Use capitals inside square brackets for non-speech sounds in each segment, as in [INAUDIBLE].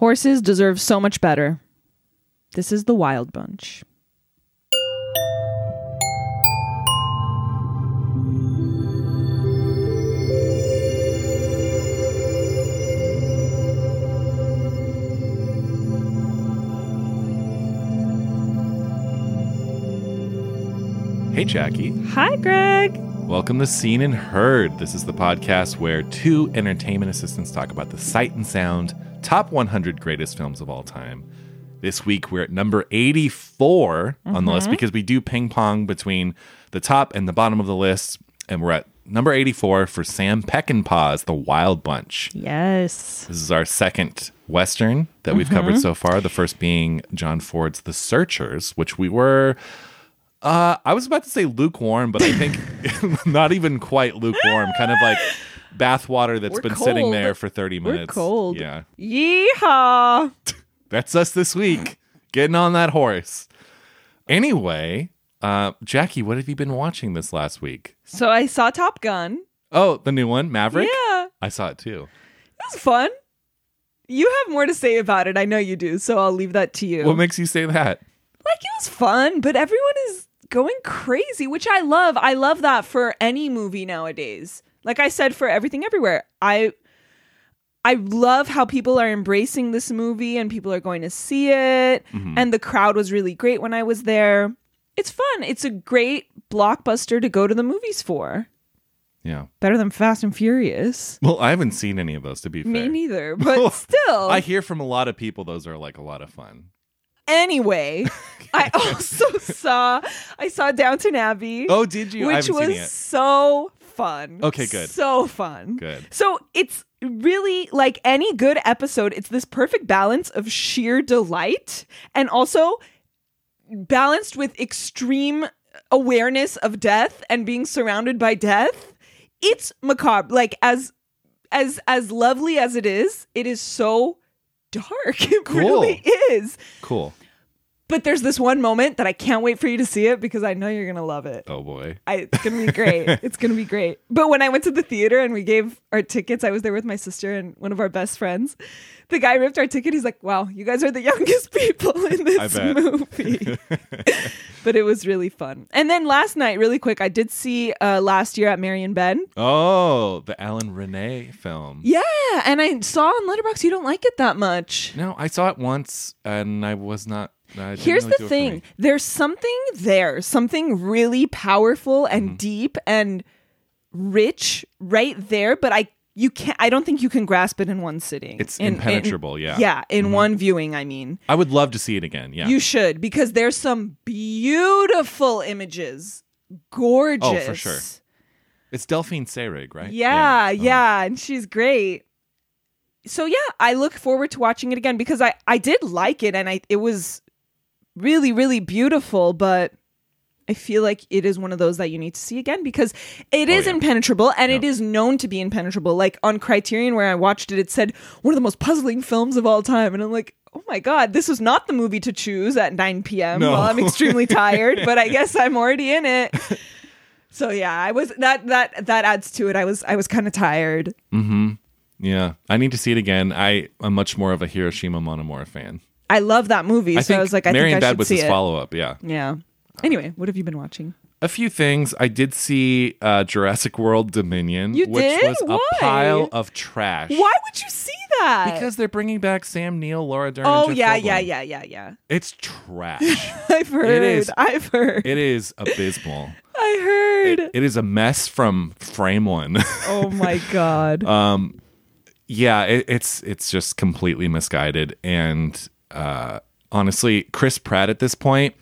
Horses deserve so much better. This is the Wild Bunch. Hey, Jackie. Hi, Greg. Welcome to Scene and Heard. This is the podcast where two entertainment assistants talk about the sight and sound top 100 greatest films of all time. This week we're at number 84 on the list mm-hmm. because we do ping pong between the top and the bottom of the list. And we're at number 84 for Sam Peckinpah's The Wild Bunch. Yes. This is our second Western that we've covered mm-hmm. so far. The first being John Ford's The Searchers, which we were. Uh, I was about to say lukewarm, but I think [LAUGHS] [LAUGHS] not even quite lukewarm. Kind of like [GASPS] bathwater that's We're been sitting there for 30 minutes. We're cold. Yeah. Yeehaw. [LAUGHS] That's us this week. Getting on that horse. Anyway, uh, Jackie, what have you been watching this last week? So I saw Top Gun. Oh, the new one, Maverick? Yeah. I saw it too. It was fun. You have more to say about it. I know you do. So I'll leave that to you. What makes you say that? like it was fun, but everyone is going crazy, which I love. I love that for any movie nowadays. Like I said for everything everywhere. I I love how people are embracing this movie and people are going to see it mm-hmm. and the crowd was really great when I was there. It's fun. It's a great blockbuster to go to the movies for. Yeah. Better than Fast and Furious. Well, I haven't seen any of those, to be fair. Me neither, but [LAUGHS] still. I hear from a lot of people those are like a lot of fun. Anyway, [LAUGHS] I also saw I saw Downton Abbey. Oh, did you? Which was so fun. Okay, good. So fun. Good. So it's really like any good episode, it's this perfect balance of sheer delight and also balanced with extreme awareness of death and being surrounded by death. It's macabre. Like as as as lovely as it is, it is so dark. [LAUGHS] It Cool. really is. Cool. But there's this one moment that I can't wait for you to see it because I know you're gonna love it. Oh boy. I, it's gonna be great. [LAUGHS] it's gonna be great. But when I went to the theater and we gave our tickets, I was there with my sister and one of our best friends. The guy ripped our ticket. He's like, "Wow, you guys are the [LAUGHS] youngest people in this movie." [LAUGHS] but it was really fun. And then last night, really quick, I did see uh, last year at Marienbad. Oh, the Alain Resnais film. Yeah, and I saw on Letterboxd you don't like it that much. No, I saw it once and I was not. Didn't Here's really the do it for thing there's something there, something really powerful and Mm-hmm. deep and rich right there, but I you can't I don't think you can grasp it in one sitting. It's In- in- impenetrable, yeah. Yeah, in Mhm. one viewing, I mean. I would love to see it again. Yeah. You should because there's some beautiful images. Gorgeous. Oh, for sure. it's Delphine Seyrig, right? Yeah, yeah, Uh-huh. and she's great. So yeah, I look forward to watching it again because I I did like it and I it was really really beautiful, but I feel like it is one of those that you need to see again because it Oh, is yeah. impenetrable and it Yeah. is known to be impenetrable. Like on Criterion where I watched it it said one of the most puzzling films of all time and I'm like Oh my god, this was not the movie to choose at 9 p.m. No. while I'm extremely [LAUGHS] tired, but I guess I'm already in it. [LAUGHS] So yeah, I was that that that adds to it. I was I was kind of tired. Mm-hmm. Yeah. I need to see it again. I am much more of a Hiroshima Mon Amour fan. I love that movie, I so I was like, I think I Bad should was see his it. follow up. Yeah. Yeah. Anyway, what have you been watching? A few things. I did see uh, Jurassic World Dominion, You which did? was a pile of trash. Why would you see that? Because they're bringing back Sam Neill, Laura Dern. and oh Jeff yeah, Goldblum. yeah, yeah, yeah, yeah. It's trash. [LAUGHS] I've heard. is. I've heard. it is abysmal. [LAUGHS] I heard. It is a mess from frame one. [LAUGHS] oh my god. um, yeah, it, it's it's just completely misguided. And uh, honestly, Chris Pratt at this point,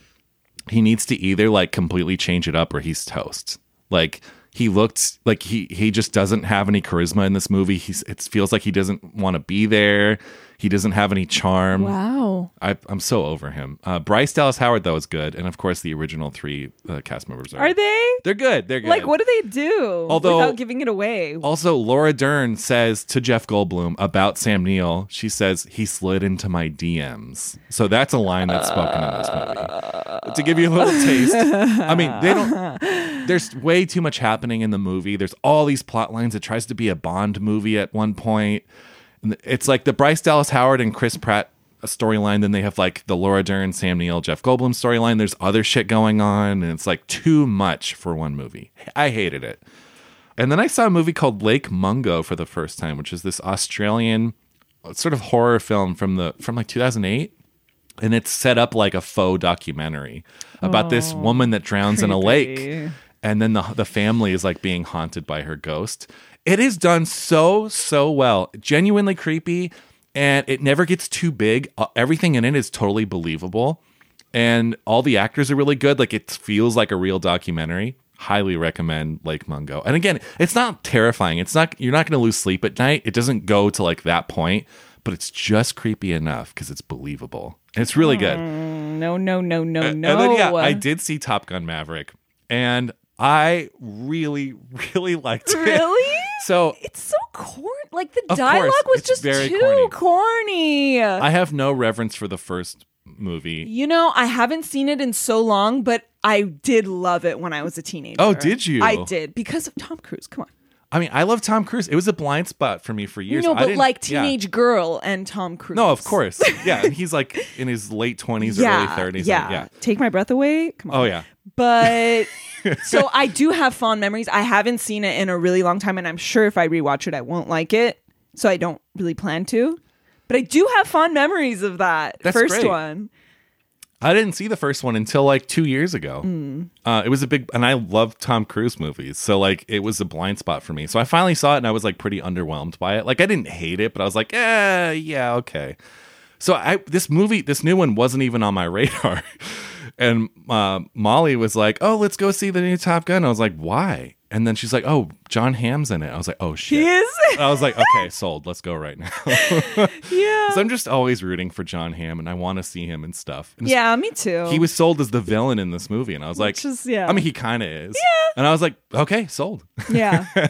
he needs to either like completely change it up or he's toast. Like he looked like he he just doesn't have any charisma in this movie. He's it feels like he doesn't want to be there. He doesn't have any charm. wow. I, I'm so over him. Uh, Bryce Dallas Howard though is good, and of course the original three uh, cast members are. Are they? They're good. They're good. Like, what do they do? Although- without giving it away. Also, Laura Dern says to Jeff Goldblum about Sam Neill, she says, he slid into my DMs. So that's a line that's spoken in this movie. To give you a little taste. I mean, they don't, there's way too much happening in the movie. There's all these plot lines. It tries to be a Bond movie at one point. It's like the Bryce Dallas Howard and Chris Pratt storyline. Then they have like the Laura Dern, Sam Neill, Jeff Goldblum storyline. There's other shit going on, and it's like too much for one movie. I hated it. And then I saw a movie called Lake Mungo for the first time, which is this Australian uh, sort of horror film from the from like 2008 and it's set up like a faux documentary about this woman that drowns in a lake and then the the family is like being haunted by her ghost. It is done so so well, genuinely creepy, and it never gets too big. Uh, Everything in it is totally believable, and all the actors are really good. Like it feels like a real documentary. Highly recommend Lake Mungo. And again, it's not terrifying. It's not you're not going to lose sleep at night. It doesn't go to like that point, but it's just creepy enough because it's believable. And it's really good. No, no, no, no, And no. then, yeah, I did see Top Gun Maverick, and I really, [LAUGHS] really liked it. Really? So It's so corny. Like the dialogue course, was just too corny. I have no reverence for the first movie. You know, I haven't seen it in so long, but I did love it when I was a teenager. Oh, did you? I did because of Tom Cruise. Come on. I mean, I love Tom Cruise. It was a blind spot for me for years. no, but like yeah. teenage girl and Tom Cruise. No, of course. Yeah, and he's like in his late twenties Yeah, early thirties. yeah. yeah. Take my breath away. Come oh, on. Oh yeah. But [LAUGHS] so I do have fond memories. I haven't seen it in a really long time, and I'm sure if I rewatch it, I won't like it. So I don't really plan to. But I do have fond memories of that That's first great. one. I didn't see the first one until like two years ago. Hmm. Uh, it was a big, and I love Tom Cruise movies, so like it was a blind spot for me. So I finally saw it, and I was like pretty underwhelmed by it. Like I didn't hate it, but I was like, eh, yeah, okay. So I this movie, this new one, wasn't even on my [LAUGHS] radar. And uh, Molly was like, "Oh, let's go see the new Top Gun." I was like, "Why?" And then she's like, "Oh, Jon Hamm's in it." I was like, "Oh shit." He is. I was like, "Okay, sold. Let's go right now." [LAUGHS] yeah. so I'm just always rooting for John Hamm, and I want to see him and stuff. And Yeah, me too. he was sold as the villain in this movie, and I was like, Which is- yeah. I mean, he kind of is. Yeah. And I was like, okay, sold. Yeah. [LAUGHS]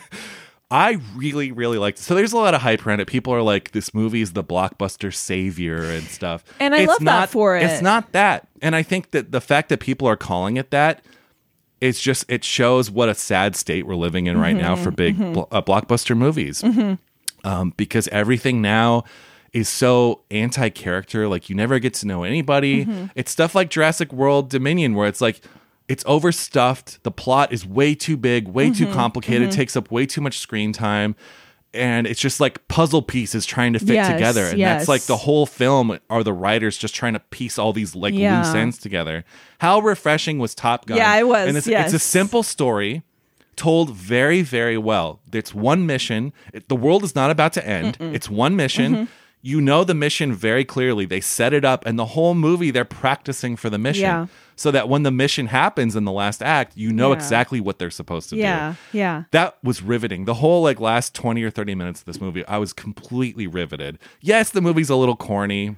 I really, really liked it. So there's a lot of hype around it. People are like, this movie is the blockbuster savior and stuff. And I love that for it. It's not that. And I think that the fact that people are calling it that, it's just it shows what a sad state we're living in right now Mm-hmm. for big blo- uh, blockbuster movies. Um, because everything now is so anti-character. Like you never get to know anybody. Mm-hmm. It's stuff like Jurassic World Dominion, where it's like it's overstuffed. The plot is way too big, way Mm-hmm. too complicated. Takes up way too much screen time. And it's just like puzzle pieces trying to fit Yes, together. And yes. that's like the whole film are the writers just trying to piece all these like Yeah. loose ends together. How refreshing was Top Gun? Yeah, it was, And it's, yes. it's a simple story told very, very well. It's one mission. It- the world is not about to end. It's one mission. Mm-hmm. You know the mission very clearly. They set it up, and the whole movie they're practicing for the mission, Yeah. so that when the mission happens in the last act, you know Yeah. exactly what they're supposed to yeah. do. Yeah. Yeah. That was riveting. The whole like last 20 or 30 minutes of this movie, I was completely riveted. Yes, the movie's a little corny.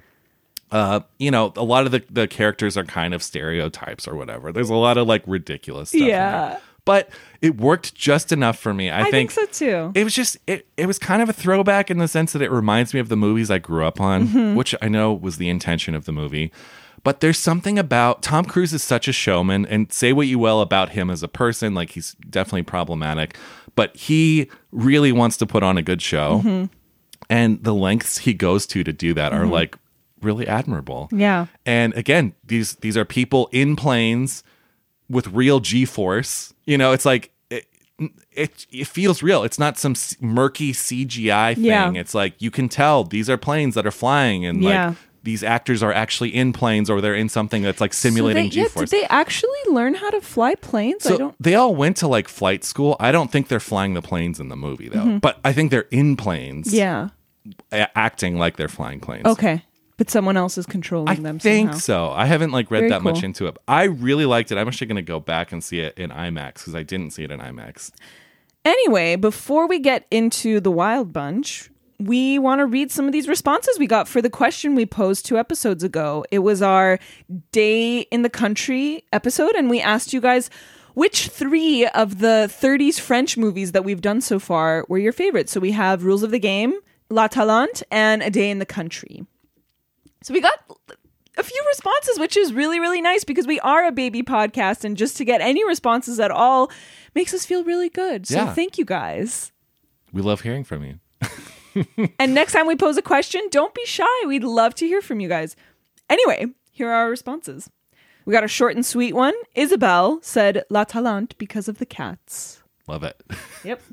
Uh, you know, a lot of the, the characters are kind of stereotypes or whatever. There's a lot of like ridiculous stuff. in Yeah. But it worked just enough for me. I, I think so too. it was just it, it was kind of a throwback in the sense that it reminds me of the movies I grew up on, Mm-hmm. which I know was the intention of the movie. But there's something about Tom Cruise is such a showman, and say what you will about him as a person, like he's definitely problematic, but he really wants to put on a good show, Mm-hmm. and the lengths he goes to to do that are like really admirable. Yeah. And again, these these are people in planes with real G force. You know, it's like it, it it feels real. It's not some murky CGI thing. Yeah. It's like you can tell these are planes that are flying and Yeah. like these actors are actually in planes or they're in something that's like simulating so they, yeah, G force. Did they actually learn how to fly planes? I So don't. they all went to like flight school. I don't think they're flying the planes in the movie though, but I think they're in planes, Mm-hmm. Yeah. acting like they're flying planes. Okay. But someone else is controlling I them. I think somehow. so. I haven't like read Very that much into it. I really liked it. I'm actually going to go back and see it in IMAX because I didn't see it in IMAX. Anyway, before we get into the Wild Bunch, we want to read some of these responses we got for the question we posed two episodes ago. It was our Day in the Country episode, and we asked you guys which three of the 30s French movies that we've done so far were your favorites. So we have Rules of the Game, L'Atalante, and A Day in the Country. So we got a few responses, which is really, really nice because we are a baby podcast, and just to get any responses at all makes us feel really good. So Yeah. thank you guys. We love hearing from you. [LAUGHS] and next time we pose a question, don't be shy. We'd love to hear from you guys. Anyway, here are our responses. We got a short and sweet one. Isabel said L'Atalante because of the cats. Love it. Yep. [LAUGHS]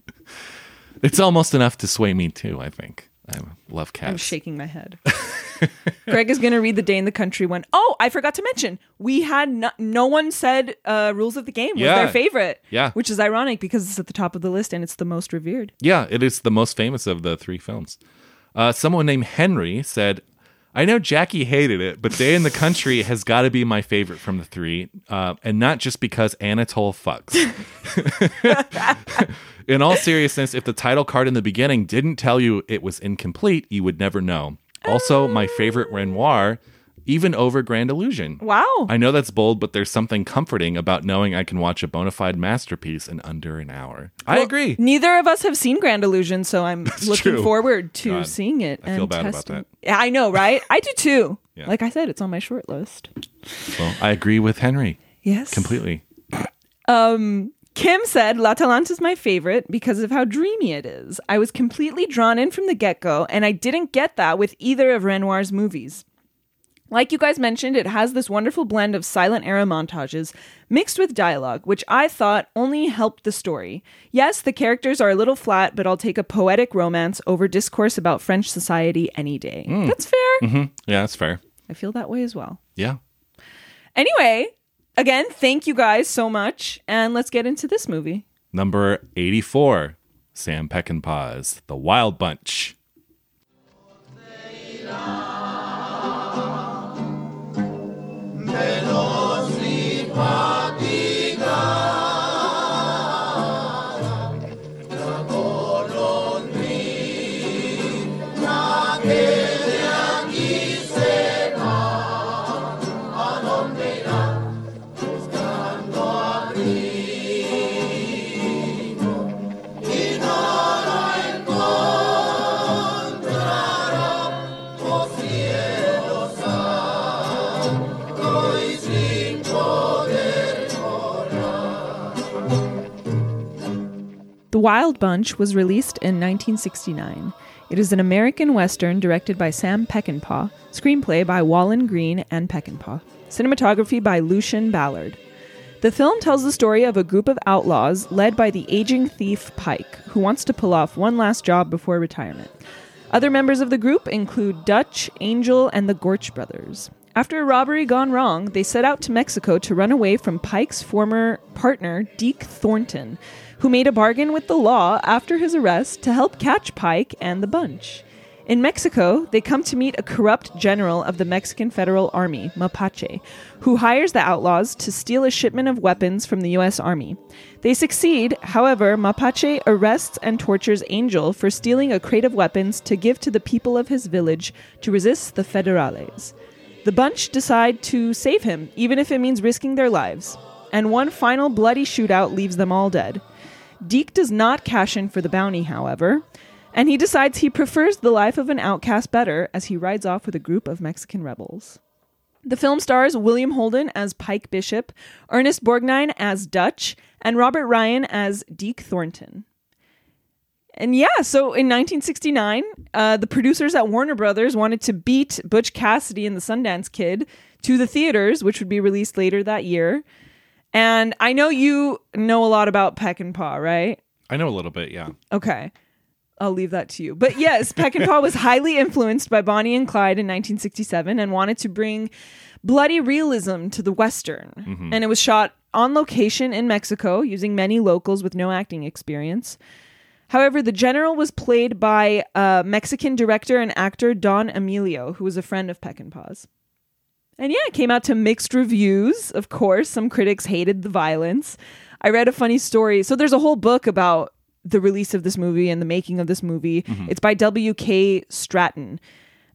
It's almost enough to sway me too, I think. I love cats. I'm shaking my head. [LAUGHS] Greg is going to read the day in the country one. Oh, I forgot to mention. We had no, no one said uh, Rules of the Game was Yeah. their favorite. Yeah. Which is ironic because it's at the top of the list and it's the most revered. Yeah, it is the most famous of the three films. Uh, someone named Henry said, I know Jackie hated it, but Day in the Country has got to be my favorite from the three, uh, and not just because Anatole fucks. [LAUGHS] in all seriousness, if the title card in the beginning didn't tell you it was incomplete, you would never know. Also, my favorite Renoir, even over Grand Illusion. Wow. I know that's bold, but there's something comforting about knowing I can watch a bona fide masterpiece in under an hour. I agree. Neither of us have seen Grand Illusion, so I'm [LAUGHS] looking true. forward to God, seeing it. I feel and bad about testing- that. Yeah, I know, right? I do too. [LAUGHS] Yeah. Like I said, it's on my short list. Well, I agree with Henry Yes. completely. [CLEARS THROAT] Um, Kim said L'Atalante is my favorite because of how dreamy it is. I was completely drawn in from the get go, and I didn't get that with either of Renoir's movies. Like you guys mentioned, it has this wonderful blend of silent era montages mixed with dialogue, which I thought only helped the story. Yes, the characters are a little flat, but I'll take a poetic romance over discourse about French society any day. That's fair. hmm Yeah, that's fair. I feel that way as well. Yeah. Anyway, again, thank you guys so much, and let's get into this movie. Number 84, Sam Peckinpah's The Wild Bunch. Lord. The Wild Bunch was released in 1969. It is an American Western directed by Sam Peckinpah, screenplay by Walon Green and Peckinpah, cinematography by Lucian Ballard. The film tells the story of a group of outlaws led by the aging thief Pike, who wants to pull off one last job before retirement. Other members of the group include Dutch, Angel, and the Gorch brothers. After a robbery gone wrong, they set out to Mexico to run away from Pike's former partner, Deke Thornton, who made a bargain with the law after his arrest to help catch Pike and the bunch. In Mexico, they come to meet a corrupt general of the Mexican Federal Army, Mapache, who hires the outlaws to steal a shipment of weapons from the U.S. Army. They succeed, however, Mapache arrests and tortures Angel for stealing a crate of weapons to give to the people of his village to resist the Federales. The bunch decide to save him, even if it means risking their lives. And one final bloody shootout leaves them all dead. Deke does not cash in for the bounty, however, and he decides he prefers the life of an outcast better as he rides off with a group of Mexican rebels. The film stars William Holden as Pike Bishop, Ernest Borgnine as Dutch, and Robert Ryan as Deke Thornton. And yeah, so in 1969, uh, the producers at Warner Brothers wanted to beat Butch Cassidy and the Sundance Kid to the theaters, which would be released later that year. And I know you know a lot about Peckinpah, right? I know a little bit, yeah. Okay. I'll leave that to you. But yes, [LAUGHS] Peckinpah was highly influenced by Bonnie and Clyde in 1967 and wanted to bring bloody realism to the Western. And it was shot on location in Mexico using many locals with no acting experience. However, the general was played by uh, Mexican director and actor Don Emilio, who was a friend of Peckinpah's. And yeah, it came out to mixed reviews. Of course, some critics hated the violence. I read a funny story. So there's a whole book about the release of this movie and the making of this movie. Mm-hmm. It's by W.K. Stratton.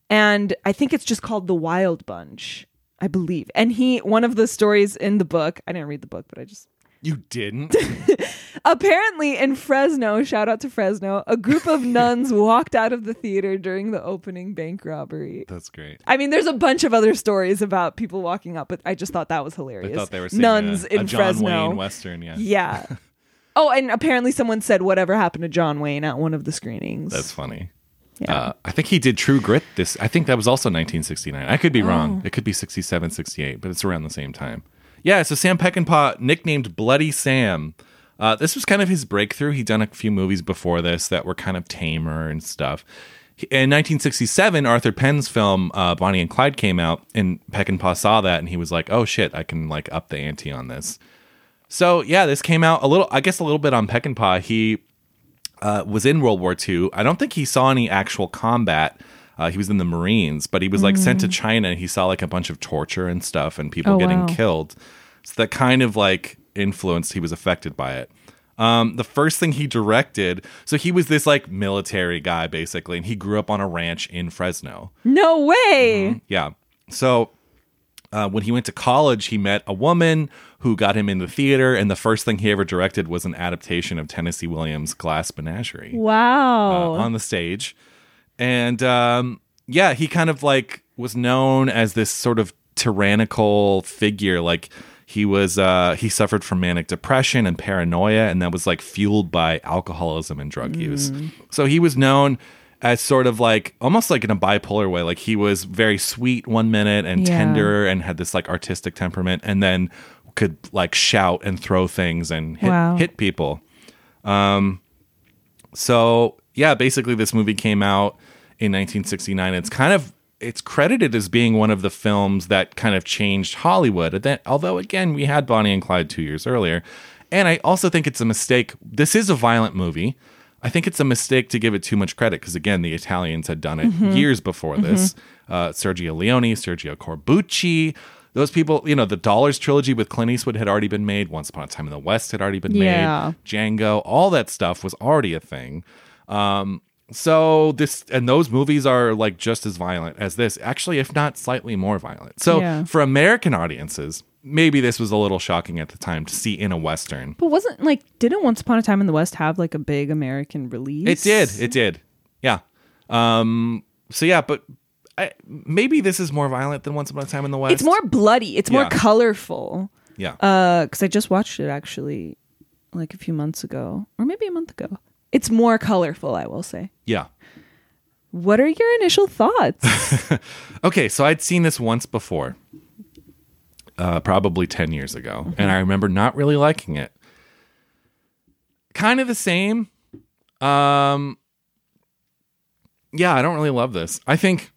And I think it's just called The Wild Bunch, I believe. And he, one of the stories in the book, I didn't read the book, but I just You didn't? [LAUGHS] Apparently, in Fresno, shout out to Fresno, a group of [LAUGHS] nuns walked out of the theater during the opening bank robbery. That's great. I mean, there's a bunch of other stories about people walking out, but I just thought that was hilarious. I thought they were nuns a, in a John Fresno. Wayne Western, yeah. Yeah. [LAUGHS] oh, and apparently someone said whatever happened to John Wayne at one of the screenings. That's funny. Yeah. Uh, I think he did True Grit. This I think that was also 1969. I could be wrong. Oh. It could be 67, 68, but it's around the same time. Yeah. So Sam Peckinpah, nicknamed Bloody Sam. Uh, this was kind of his breakthrough. He'd done a few movies before this that were kind of tamer and stuff. In 1967, Arthur Penn's film uh, Bonnie and Clyde came out, and Peckinpah saw that, and he was like, "Oh shit, I can like up the ante on this." So yeah, this came out a little, I guess, a little bit on Peckinpah. He uh, was in World War II. I don't think he saw any actual combat. Uh, he was in the Marines, but he was like sent to China and he saw like a bunch of torture and stuff and people Oh, getting wow. killed. So that kind of like influenced, he was affected by it. Um, the first thing he directed, so he was this like military guy basically, and he grew up on a ranch in Fresno. No way. Yeah. So uh, when he went to college, he met a woman who got him into theater, and the first thing he ever directed was an adaptation of Tennessee Williams' Glass Menagerie Wow. uh, on the stage. And um, yeah, he kind of like was known as this sort of tyrannical figure. Like he was, uh, he suffered from manic depression and paranoia, and that was like fueled by alcoholism and drug use. So he was known as sort of like almost like in a bipolar way. Like he was very sweet one minute and Yeah. tender and had this like artistic temperament, and then could like shout and throw things and hit, Wow. hit people. So yeah, basically this movie came out in 1969. It's kind of it's credited as being one of the films that kind of changed Hollywood. Then, although again, we had Bonnie and Clyde two years earlier, and I also think it's a mistake. This is a violent movie. I think it's a mistake to give it too much credit because again, the Italians had done it years before this. Uh, Sergio Leone, Sergio Corbucci. Those people, you know, the Dollars trilogy with Clint Eastwood had already been made. Once Upon a Time in the West had already been Yeah. made. Django, all that stuff was already a thing. Um, so this and those movies are like just as violent as this, actually, if not slightly more violent. So Yeah. for American audiences, maybe this was a little shocking at the time to see in a western. But wasn't like didn't Once Upon a Time in the West have like a big American release? It did, it did, yeah. Um, so yeah, but I, maybe this is more violent than Once Upon a Time in the West. It's more bloody. It's more Yeah. colorful. yeah. Uh, because I just watched it actually, like a few months ago, or maybe a month ago. It's more colorful, I will say. yeah. What are your initial thoughts? [LAUGHS] Okay, so I'd seen this once before, uh, probably 10 years ago, and I remember not really liking it. Kind of the same. Um, yeah, I don't really love this. I think.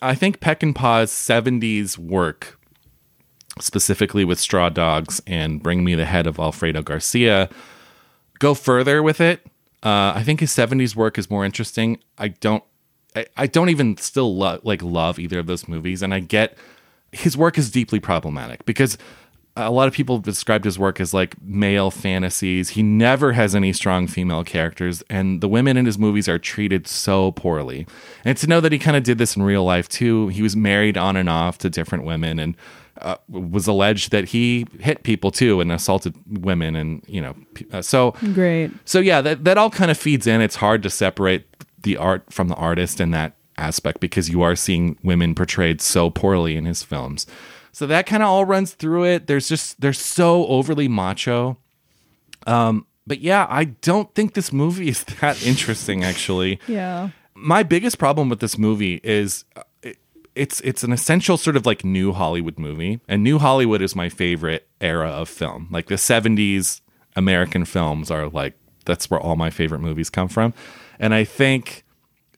I think Peck and Peckinpah's 70s work, specifically with Straw Dogs and Bring Me the Head of Alfredo Garcia, go further with it. Uh, I think his '70s work is more interesting. I don't, I, I don't even still like love either of those movies, and I get his work is deeply problematic because a lot of people have described his work as like male fantasies. He never has any strong female characters, and the women in his movies are treated so poorly. And to know that he kind of did this in real life too, he was married on and off to different women, and uh, was alleged that he hit people too and assaulted women, and you know, uh, so Great. so yeah, that that all kind of feeds in. It's hard to separate the art from the artist in that aspect because you are seeing women portrayed so poorly in his films. So that kind of all runs through it. There's just they're so overly macho. Um, but yeah, I don't think this movie is [LAUGHS] that interesting actually Yeah. my biggest problem with this movie is uh, it's it's an essential sort of like new Hollywood movie, and new Hollywood is my favorite era of film. Like the '70s American films are like that's where all my favorite movies come from, and I think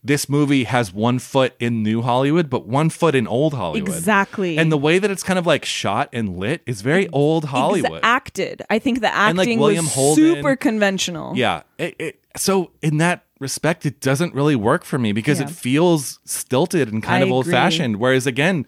this movie has one foot in new Hollywood, but one foot in old Hollywood. Exactly. And the way that it's kind of like shot and lit is very old Ex- Hollywood. acted. I think the acting like, William was Holden. super conventional. Yeah. It, it, so in that respect, it doesn't really work for me because Yeah. it feels stilted and kind I of old fashioned. Whereas again,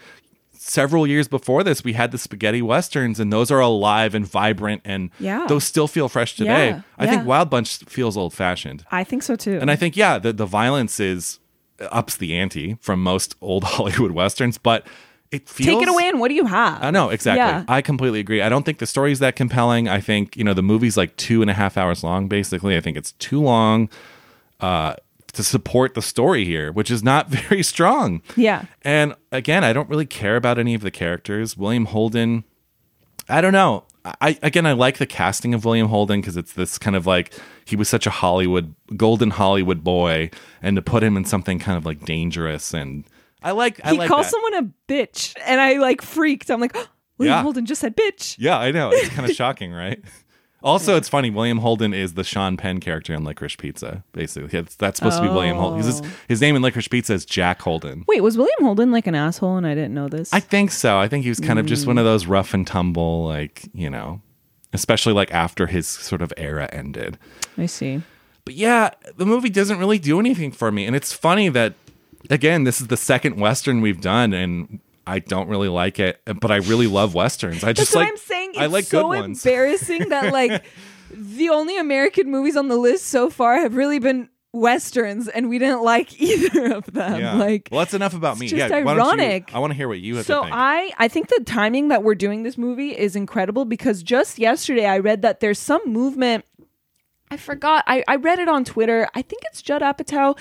several years before this, we had the spaghetti westerns, and those are alive and vibrant, and Yeah. those still feel fresh today. Yeah, I think. Wild Bunch feels old fashioned. I think so too. And I think, yeah, the, the violence is uh, ups the ante from most old [LAUGHS] Hollywood westerns, but it feels Take it away and what do you have? I know exactly. Yeah. I completely agree. I don't think the story's that compelling. I think you know the movie's like two and a half hours long. Basically, I think it's too long uh, to support the story here, which is not [LAUGHS] very strong. Yeah. And again, I don't really care about any of the characters. William Holden, I don't know. I again I like the casting of William Holden because it's this kind of like he was such a Hollywood golden Hollywood boy, and to put him in something kind of like dangerous and I like I he like calls that. someone a bitch, and I like freaked. I'm like, [GASPS] William Yeah. Holden just said bitch. Yeah, I know. It's kind of [LAUGHS] shocking, right? Also, it's funny. William Holden is the Sean Penn character in Licorice Pizza. Basically, it's, that's supposed to be William Holden. His, Oh. his name in Licorice Pizza is Jack Holden. Wait, was William Holden like an asshole, and I didn't know this? I think so. I think he was kind of just Hmm. one of those rough and tumble, like you know, especially like after his sort of era ended. I see. But yeah, the movie doesn't really do anything for me, and it's funny that again, this is the second western we've done, and I don't really like it, but I really love westerns. I just like I'm saying. It's I like so good ones. embarrassing that [LAUGHS] like the only American movies on the list so far have really been westerns, and we didn't like [LAUGHS] either of them. Yeah. Like, well, that's enough about me. just yeah, don't you- ironic. I want to hear what you have so to think. So I I think the timing that we're doing this movie is incredible because just yesterday I read that there's some movement. I forgot. I, I read it on Twitter. I think it's Judd Apatow.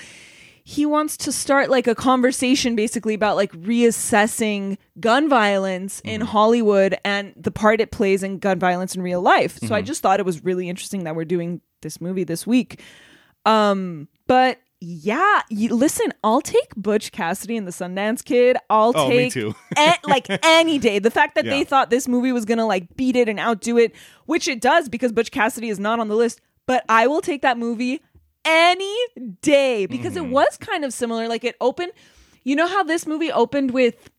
He wants to start like a conversation basically about like reassessing gun violence in Hollywood and the part it plays in gun violence in real life. So I just thought it was really interesting that we're doing this movie this week. Um, but yeah, you, listen, I'll take Butch Cassidy and the Sundance Kid. I'll Oh, me take too. a- like [LAUGHS] any day. The fact that Yeah. they thought this movie was gonna like beat it and outdo it, which it does because Butch Cassidy is not on the list. But I will take that movie any day because Mm-hmm. it was kind of similar. Like it opened. You know how this movie opened with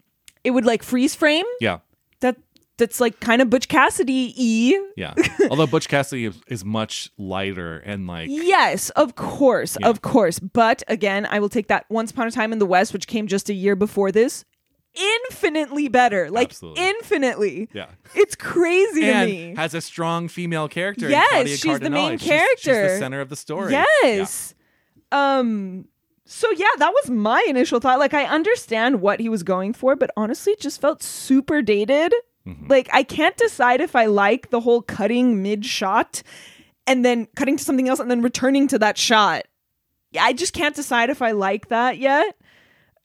it would like freeze frame. yeah, That that's like kind of Butch Cassidy e. yeah. Although Butch Cassidy is, is much lighter and like Yes, of course, Yeah. of course. But again, I will take that Once Upon a Time in the West, which came just a year before this, infinitely better. Like Absolutely. infinitely. yeah. It's crazy to and me. has a strong female character. Yes, Claudia she's the main Cardinale. She's- She's, character. the center of the story. Yes. Um so yeah, that was my initial thought. Like I understand what he was going for, but honestly it just felt super dated. Mm-hmm. Like I can't decide if I like the whole cutting mid shot and then cutting to something else and then returning to that shot. Yeah, I just can't decide if I like that yet.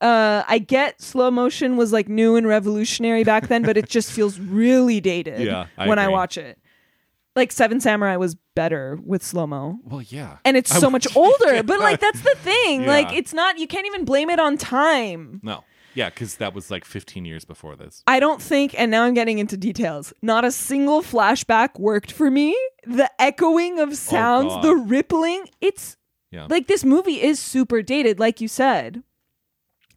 Uh, I get slow motion was like new and revolutionary back then, but it just [LAUGHS] feels really dated Yeah, I when I agree. watch it. Like Seven Samurai was better with slow mo Well, yeah. and it's I so would- much [LAUGHS] older but like that's the thing [LAUGHS] Yeah. like it's not you can't even blame it on time No. Yeah, because that was like 15 years before this. i don't think and now i'm getting into details not a single flashback worked for me the echoing of sounds God. the rippling it's Yeah. like this movie is super dated like you said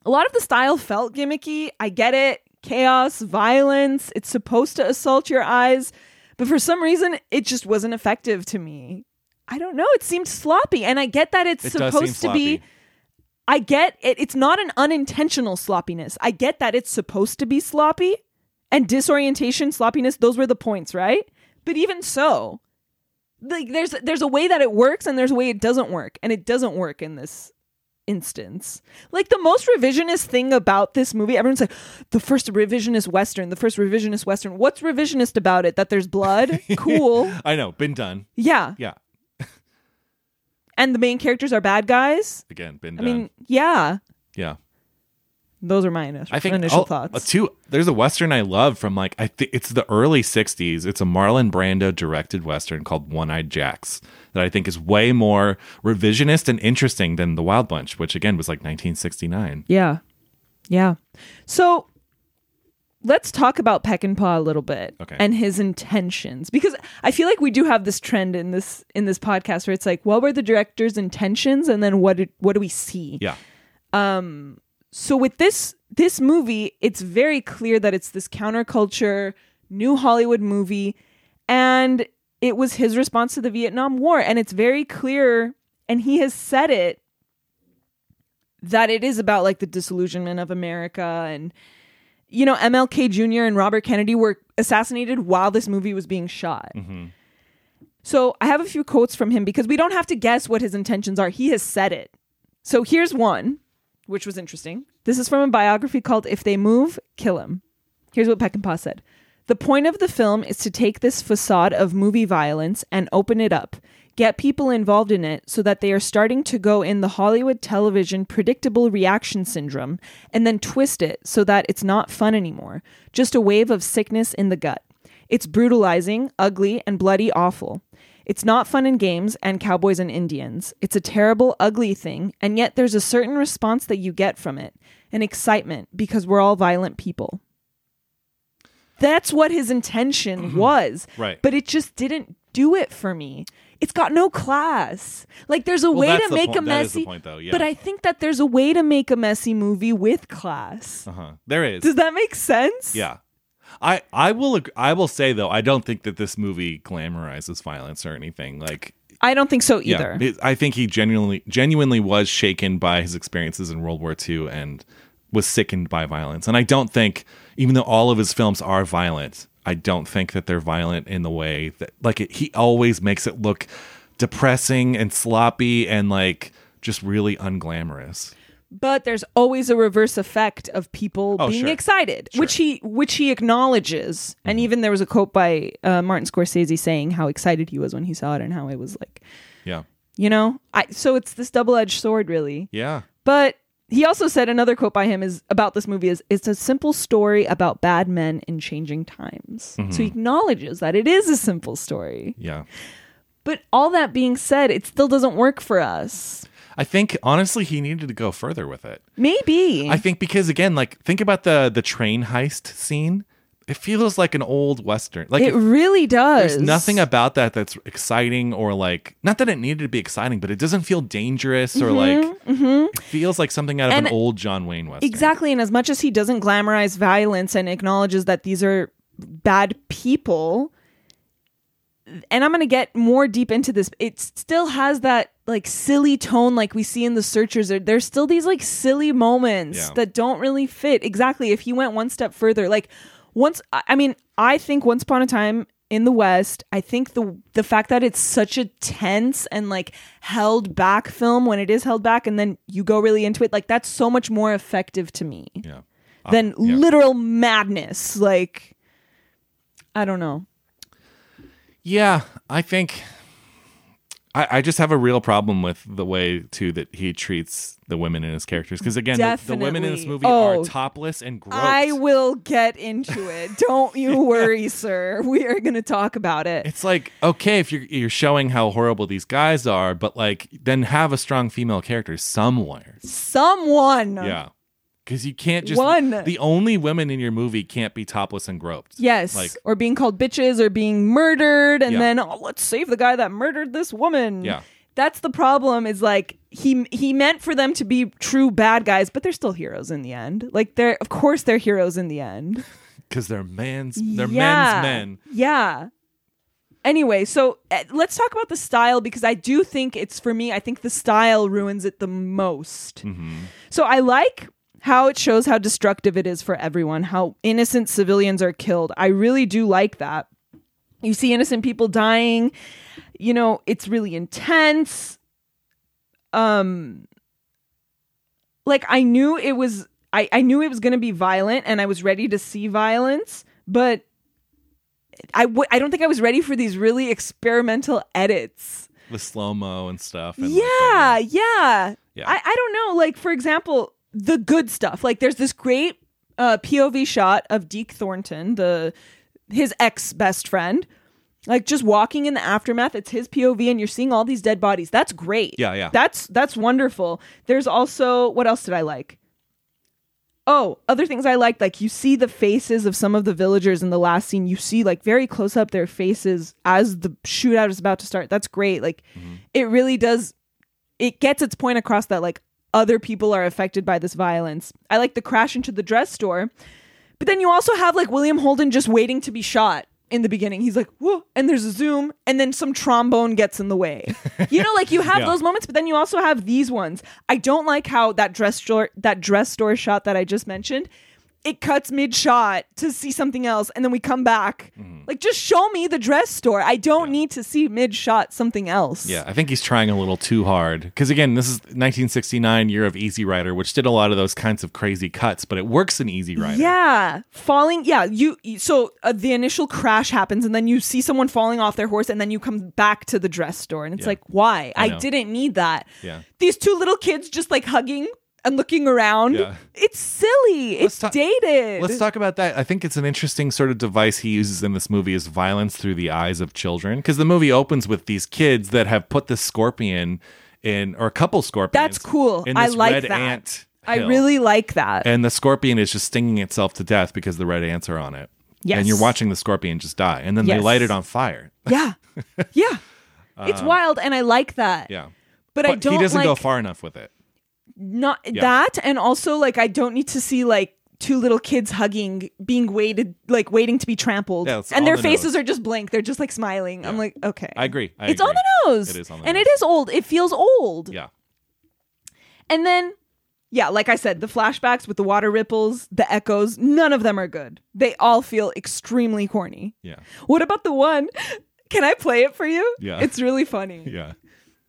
a lot of the style felt gimmicky i get it chaos violence it's supposed to assault your eyes but for some reason it just wasn't effective to me i don't know it seemed sloppy and i get that it's it supposed to be. I get it. It's not an unintentional sloppiness. I get that it's supposed to be sloppy and disorientation, sloppiness, those were the points, right? But even so, like there's there's a way that it works and there's a way it doesn't work. And it doesn't work in this instance. Like the most revisionist thing about this movie, everyone's like, the first revisionist Western, the first revisionist Western. What's revisionist about it? That there's blood? [LAUGHS] Cool. I know. Been done. yeah. Yeah. And the main characters are bad guys? Again, been I done. I mean, yeah. yeah. Those are my initial, I think initial thoughts. uh, too. There's a western I love from like I think it's the early '60s. It's a Marlon Brando directed western called One Eyed Jacks that I think is way more revisionist and interesting than The Wild Bunch, which again was like 1969. Yeah. Yeah. So let's talk about Peckinpah a little bit Okay. and his intentions because I feel like we do have this trend in this in this podcast where it's like what were the director's intentions and then what did what do we see? Yeah, Um So with this this movie, it's very clear that it's this counterculture new Hollywood movie and it was his response to the Vietnam War and it's very clear and he has said it that it is about like the disillusionment of America and you know MLK Jr. and Robert Kennedy were assassinated while this movie was being shot. Mm-hmm. So I have a few quotes from him because we don't have to guess what his intentions are. He has said it. So here's one, which was interesting. This is from a biography called If They Move, Kill 'Em. Here's what Peckinpah said. The point of the film is to take this facade of movie violence and open it up, get people involved in it so that they are starting to go in the Hollywood television predictable reaction syndrome, and then twist it so that it's not fun anymore, just a wave of sickness in the gut. It's brutalizing, ugly, and bloody awful. It's not fun and games and cowboys and Indians. It's a terrible, ugly thing, and yet there's a certain response that you get from it an excitement because we're all violent people. That's what his intention was. Right. But it just didn't do it for me. It's got no class. Like there's a Well, way that's to the make a point- that is the messy point, though, yeah. But I think that there's a way to make a messy movie with class. Uh-huh. There is. Does that make sense? Yeah. I I will ag- I will say though I don't think that this movie glamorizes violence or anything like I don't think so either. it- I think he genuinely genuinely was shaken by his experiences in World War II and was sickened by violence and I don't think even though all of his films are violent I don't think that they're violent in the way that like it, he always makes it look depressing and sloppy and like just really unglamorous but there's always a reverse effect of people Oh, being sure. excited, which he which he acknowledges. Mm-hmm. And even there was a quote by uh, Martin Scorsese saying how excited he was when he saw it and how it was like, yeah you know, I so it's this double edged sword, really. yeah But he also said another quote by him is about this movie is it's a simple story about bad men in changing times. Mm-hmm. So he acknowledges that it is a simple story. yeah But all that being said, it still doesn't work for us. I think honestly he needed to go further with it Maybe. I think because again, like think about the the train heist scene. It feels like an old western. Like it really does. there's nothing about that that's exciting or like not that it needed to be exciting, but it doesn't feel dangerous or like it feels like something out of Mm-hmm, And- an old John Wayne western. Exactly. And as much as he doesn't glamorize violence and acknowledges that these are bad people, and I'm going to get more deep into this, it still has that like silly tone like we see in the searchers. There- There's still these like silly moments Yeah. that don't really fit. Exactly. If he went one step further, like once, I mean, I think Once Upon a Time in the West, I think the the fact that it's such a tense and like held back film when it is held back and then you go really into it, like that's so much more effective to me yeah. Uh, than yeah. literal madness. Like I don't know. Yeah, I think I, I just have a real problem with the way too that he treats the women in his characters. Because again, the, the women in this movie Oh. are topless and gross. I will get into it. Don't you [LAUGHS] worry, sir. We are going to talk about it. it's like okay if you're you're showing how horrible these guys are, but like then have a strong female character somewhere. Someone. Yeah. Because you can't just One. the only women in your movie can't be topless and groped. Yes. Like or being called bitches or being murdered and Yeah. then oh, let's save the guy that murdered this woman. Yeah. That's the problem is like he he meant for them to be true bad guys, but they're still heroes in the end. Like they're of course they're heroes in the end. [LAUGHS] because they're man's they're Yeah. men's men. Yeah. Anyway, so uh, let's talk about the style because I do think it's for me, I think the style ruins it the most. So I like how it shows how destructive it is for everyone, how innocent civilians are killed. I really do like that. You see innocent people dying, you know, it's really intense. Um like I knew it was I, I knew it was going to be violent and I was ready to see violence, but I w- I don't think I was ready for these really experimental edits. The slow mo and stuff. And Yeah, that, yeah. Yeah. I, I don't know. Like, for example, the good stuff. Like, there's this great uh, POV shot of Deke Thornton, the his ex best friend, like just walking in the aftermath. It's his POV, and you're seeing all these dead bodies. That's great. Yeah, yeah. That's that's wonderful. There's also what else did I like? Oh, other things I liked, like you see the faces of some of the villagers in the last scene. You see like very close up their faces as the shootout is about to start. That's great. Like it really does it gets its point across that like other people are affected by this violence. I like the crash into the dress store. But then you also have like William Holden just waiting to be shot in the beginning. He's like, whoa, and there's a zoom, and then some trombone gets in the way. [LAUGHS] You know, like you have Yeah. those moments, but then you also have these ones. I don't like how that dress store that dress store shot that I just mentioned, it cuts mid shot to see something else, and then we come back. Mm-hmm. Like just show me the dress store. I don't need to see mid shot something else. Yeah, I think he's trying a little too hard. Because again, this is 1969 year of Easy Rider, which did a lot of those kinds of crazy cuts, but it works in Easy Rider. Yeah, falling. Yeah, you. you- So uh, the initial crash happens, and then you see someone falling off their horse, and then you come back to the dress store, and it's Yeah. like, why? I I, didn't need that. Yeah. These two little kids just like hugging and looking around. Yeah. It's silly. It's talk- dated. Let's talk about that. I think it's an interesting sort of device he uses in this movie is violence through the eyes of children. Because the movie opens with these kids that have put the scorpion in, or a couple scorpions. That's cool. I like that. ant. I really like that. And the scorpion is just stinging itself to death because the red ants are on it. Yes. And you're watching the scorpion just die. And then they light it on fire. yeah. [LAUGHS] Yeah. it's um, wild and I like that. Yeah. But, I don't he doesn't like go far enough with it. Not that and also like I don't need to see like two little kids hugging being waited like waiting to be trampled Yeah, and their the faces nose. are just blank they're just like smiling i'm like okay I agree. I it's agree. on the nose It is on the and nose. it is old it feels old Yeah. and then yeah like i said the flashbacks with the water ripples the echoes none of them are good they all feel extremely corny Yeah. what about the one can i play it for you Yeah. it's really funny [LAUGHS] Yeah.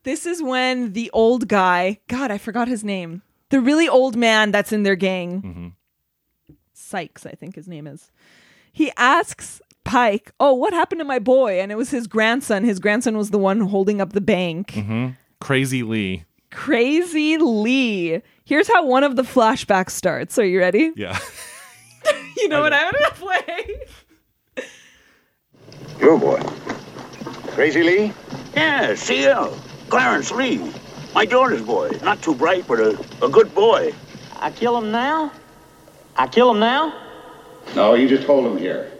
This is when the old guy, God, I forgot his name. The really old man that's in their gang, Mm-hmm. Sykes, I think his name is. He asks Pike, Oh, what happened to my boy? And it was his grandson. His grandson was the one holding up the bank. Mm-hmm. Crazy Lee. Crazy Lee. Here's how one of the flashbacks starts. Are you ready? Yeah. [LAUGHS] You know what I'm going to play? Your boy. Crazy Lee? Yeah, CL. Clarence Lee. My daughter's boy. Not too bright, but a, a good boy. I kill him now? I kill him now? No, you just hold him here.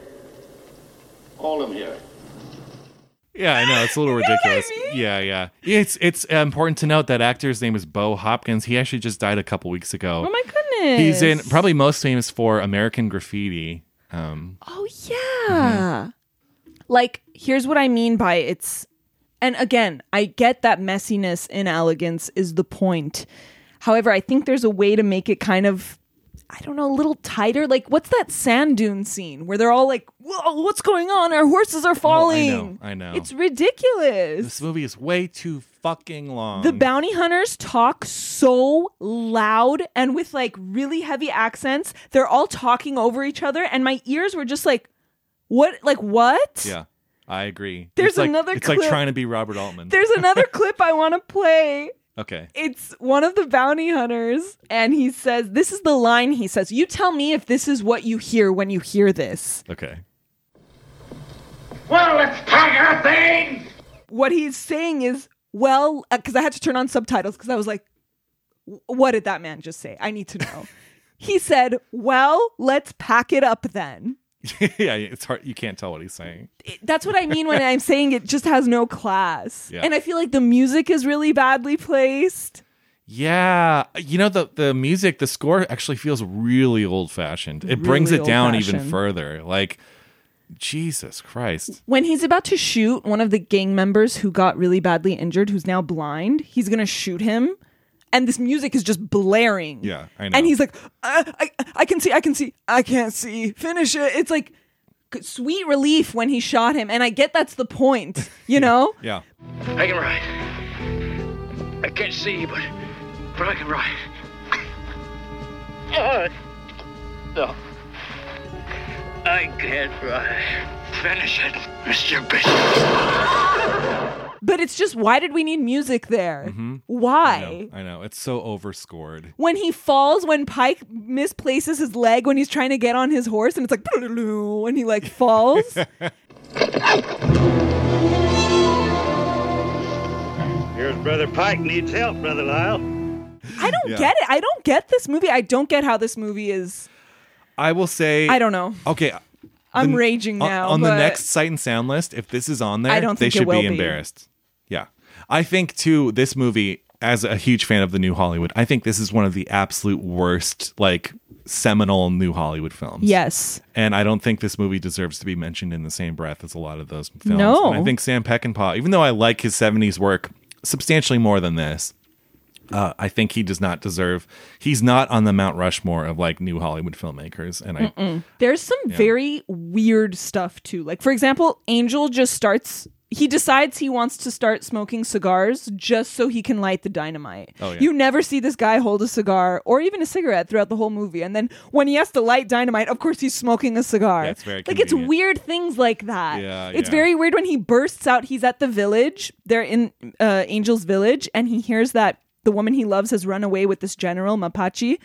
Hold him here. Yeah, I know it's a little [LAUGHS] know what I ridiculous. mean? Yeah, yeah. It's it's important to note that actor's name is Bo Hopkins. He actually just died a couple weeks ago. Oh my goodness. He's in probably most famous for American Graffiti. Um, Oh yeah. Like here's what I mean by it's and again, I get that messiness and elegance is the point. However, I think there's a way to make it kind of I don't know, a little tighter. Like what's that sand dune scene where they're all like, "Whoa, what's going on? Our horses are falling." I know, I know. It's ridiculous. this movie is way too fucking long. The bounty hunters talk so loud and with like really heavy accents. They're all talking over each other, and my ears were just like, "What? Like what?" yeah, I agree. There's It's like- another It's clip- like trying to be Robert Altman. There's another [LAUGHS] clip I want to play. okay. It's one of the bounty hunters, and he says, "This is the line." He says, "You tell me if this is what you hear when you hear this." Okay. Well, let's pack our things! What he's saying is, "Well," uh, because I had to turn on subtitles because I was like, "What did that man just say? I need to know." [LAUGHS] he said, "Well, let's pack it up then." [LAUGHS] yeah, it's hard. You can't tell what he's saying. That's what I mean when I'm saying it just has no class. Yeah. And I feel like the music is really badly placed. Yeah, you know the the music, the score actually feels really old fashioned. It brings it down even further. Like Jesus Christ. When he's about to shoot one of the gang members who got really badly injured, who's now blind, he's going to shoot him. And this music is just blaring. Yeah, I know. And he's like, I, I, I can see, I can see, I can't see. Finish it. It's like sweet relief when he shot him. And I get that's the point, [LAUGHS] you know? Yeah. I can ride. I can't see, but but I can ride. [LAUGHS] Uh, no. I can't ride. Finish it, Mr. Bishop. [LAUGHS] But it's just, why did we need music there? Mm-hmm. I Why? know. I know. It's so overscored. when he falls when pike misplaces his leg when he's trying to get on his horse and it's like [LAUGHS] when he like falls [LAUGHS] Here's Brother Pike needs help, Brother Lyle. i don't Yeah. get it i don't get this movie i don't get how this movie is I will say i don't know Okay. I'm the- raging on- now On, the but next sight and sound list, if this is on there, I don't they should be be. embarrassed. Yeah. I think too this movie as a huge fan of the new Hollywood, I think this is one of the absolute worst like seminal new Hollywood films. yes And I don't think this movie deserves to be mentioned in the same breath as a lot of those films. No. And I think Sam Peckinpah, even though I like his 70s work substantially more than this, uh, I think he does not deserve. He's not on the Mount Rushmore of like new Hollywood filmmakers, and I there's some very weird stuff too like for example angel just starts he decides he wants to start smoking cigars just so he can light the dynamite. Oh, yeah. You never see this guy hold a cigar or even a cigarette throughout the whole movie. And then when he has to light dynamite, of course he's smoking a cigar. Yeah, very like it's weird things like that. Yeah, it's yeah. very weird when he bursts out. He's at the village. They're in uh, Angel's village, and he hears that the woman he loves has run away with this general Mapache.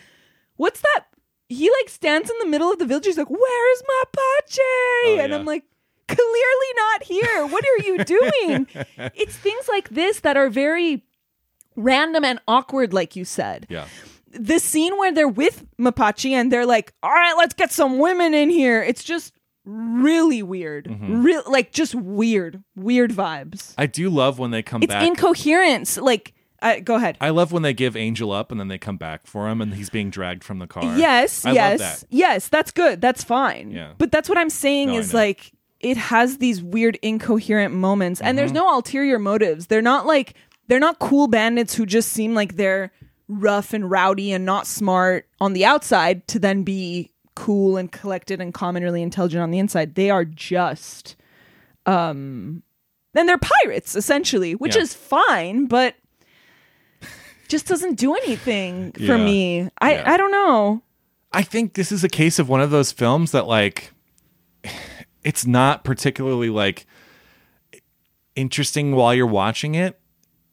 What's that? He like stands in the middle of the village. He's like, "Where's Mapache?" and Oh, yeah. I'm like, "Clearly not here. What are you doing?" [LAUGHS] it's things like this that are very random and awkward, like you said Yeah. the scene where they're with Mapache and they're like, "All right, let's get some women in here." It's just really weird, Mm-hmm. real like just weird, weird vibes. I do love when they come It's back. incoherence. Like, uh, go ahead. I love when they give Angel up and then they come back for him and he's being dragged from the car. yes, I love yes, that. yes. That's good. That's fine. Yeah. But that's what I'm saying No, is like it has these weird incoherent moments, and Mm-hmm. there's no ulterior motives. They're not like they're not cool bandits who just seem like they're rough and rowdy and not smart on the outside to then be cool and collected and calm and really intelligent on the inside. They are just um then they're pirates essentially, which Yeah. is fine, but just doesn't do anything for Yeah. me. I Yeah. I don't know. I think this is a case of one of those films that like it's not particularly like interesting while you're watching it.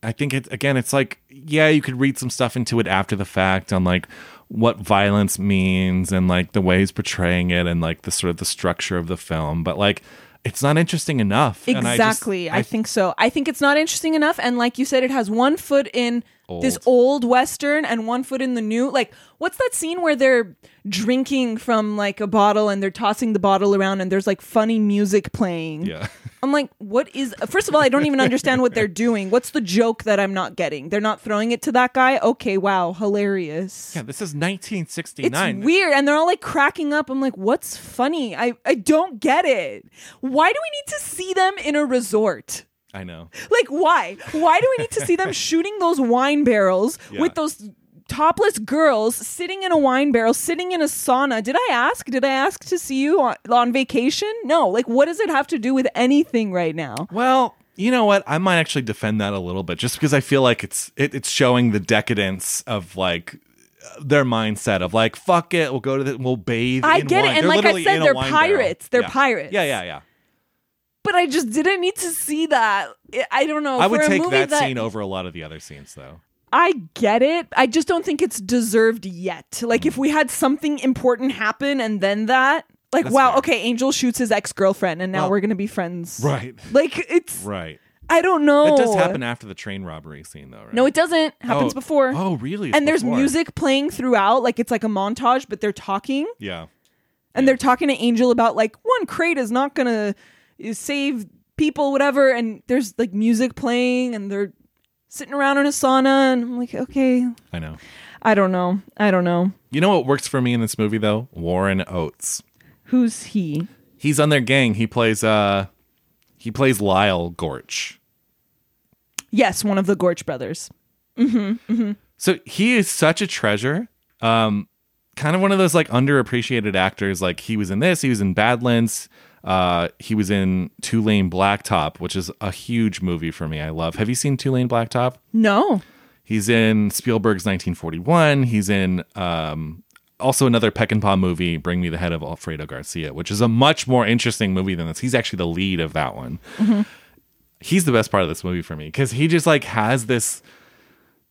I think it again it's like yeah, you could read some stuff into it after the fact on like what violence means and like the ways portraying it and like the sort of the structure of the film, but like it's not interesting enough. And I just- Exactly. I, think so. I think it's not interesting enough. And like you said, it has one foot in this old Western and one foot in the new. Like, what's that scene where they're drinking from like a bottle and they're tossing the bottle around and there's like funny music playing? yeah. [LAUGHS] I'm like, what is. First of all, I don't even understand what they're doing. What's the joke that I'm not getting? They're not throwing it to that guy? Okay, wow, hilarious. Yeah, this is 1969. It's 1969. weird, and they're all like cracking up. I'm like, "What's funny? I I don't get it. Why do we need to see them in a resort? I know. Like, why? Why do we need to see them [LAUGHS] shooting those wine barrels Yeah. with those topless girls sitting in a wine barrel, sitting in a sauna? Did I ask? Did I ask to see you on, on vacation? No. Like, what does it have to do with anything right now? Well, you know what? I might actually defend that a little bit, just because I feel like it's it, it's showing the decadence of like their mindset of like fuck it, we'll go to the we'll bathe. I in get it, and They're like I said, they're wine barrel. pirates. They're Yeah. pirates. Yeah, yeah, yeah. But I just didn't need to see that. I- don't know. I would take movie that, scene over a lot of the other scenes, though. I get it. I just don't think it's deserved yet. Like if we had something important happen and then that, like That's wow, fair. okay, Angel shoots his ex girlfriend and now Well- we're gonna be friends. Right. Like it's Right. I don't know. It does happen after the train robbery scene, though, right? No, it doesn't. Happens Oh. before. Oh, really? It's and there's before. music playing throughout, like it's like a montage, but they're talking Yeah. and they're talking to Angel about like one crate is not gonna uh, save people, whatever. And there's like music playing and they're sitting around in a sauna, and I'm like, okay, I know. I don't know, I don't know. You know what works for me in this movie, though? Warren Oates. Who's he? He's on their gang. He plays uh he plays Lyle Gorch. Yes, one of the Gorch brothers. So he is such a treasure. Um, kind of one of those like underappreciated actors. Like he was in this, he was in Badlands. Uh, he was in Two-Lane Blacktop, which is a huge movie for me. I love. Have you seen Two-Lane Blacktop? No. He's in Spielberg's 1941. He's in um, also another Peckinpah movie, Bring Me the Head of Alfredo Garcia, which is a much more interesting movie than this. He's actually the lead of that one. He's the best part of this movie for me because he just like has this.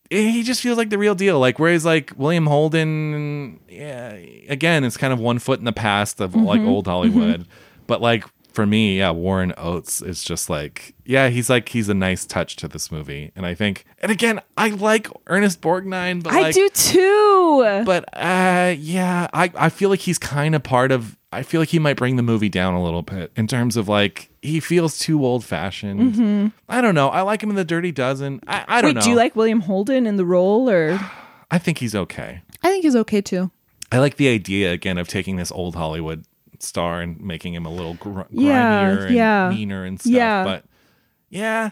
He just feels like the real deal. Like whereas like William Holden, yeah, again, it's kind of one foot in the past of like old Hollywood. But like for me, yeah, Warren Oates is just like, yeah, he's like he's a nice touch to this movie, and I think, and again, I like Ernest Borgnine, but I like, do too. but uh, yeah, I I feel like he's kind of part of. I feel like he might bring the movie down a little bit in terms of like he feels too old fashioned. I don't know. I like him in the Dirty Dozen. I, I don't Mm-hmm. Wait, know. do you like William Holden in the role or [SIGHS] I think he's okay. I think he's okay too. I like the idea again of taking this old Hollywood star and making him a little gr- grimier Yeah, and yeah. meaner and stuff. Yeah. But yeah,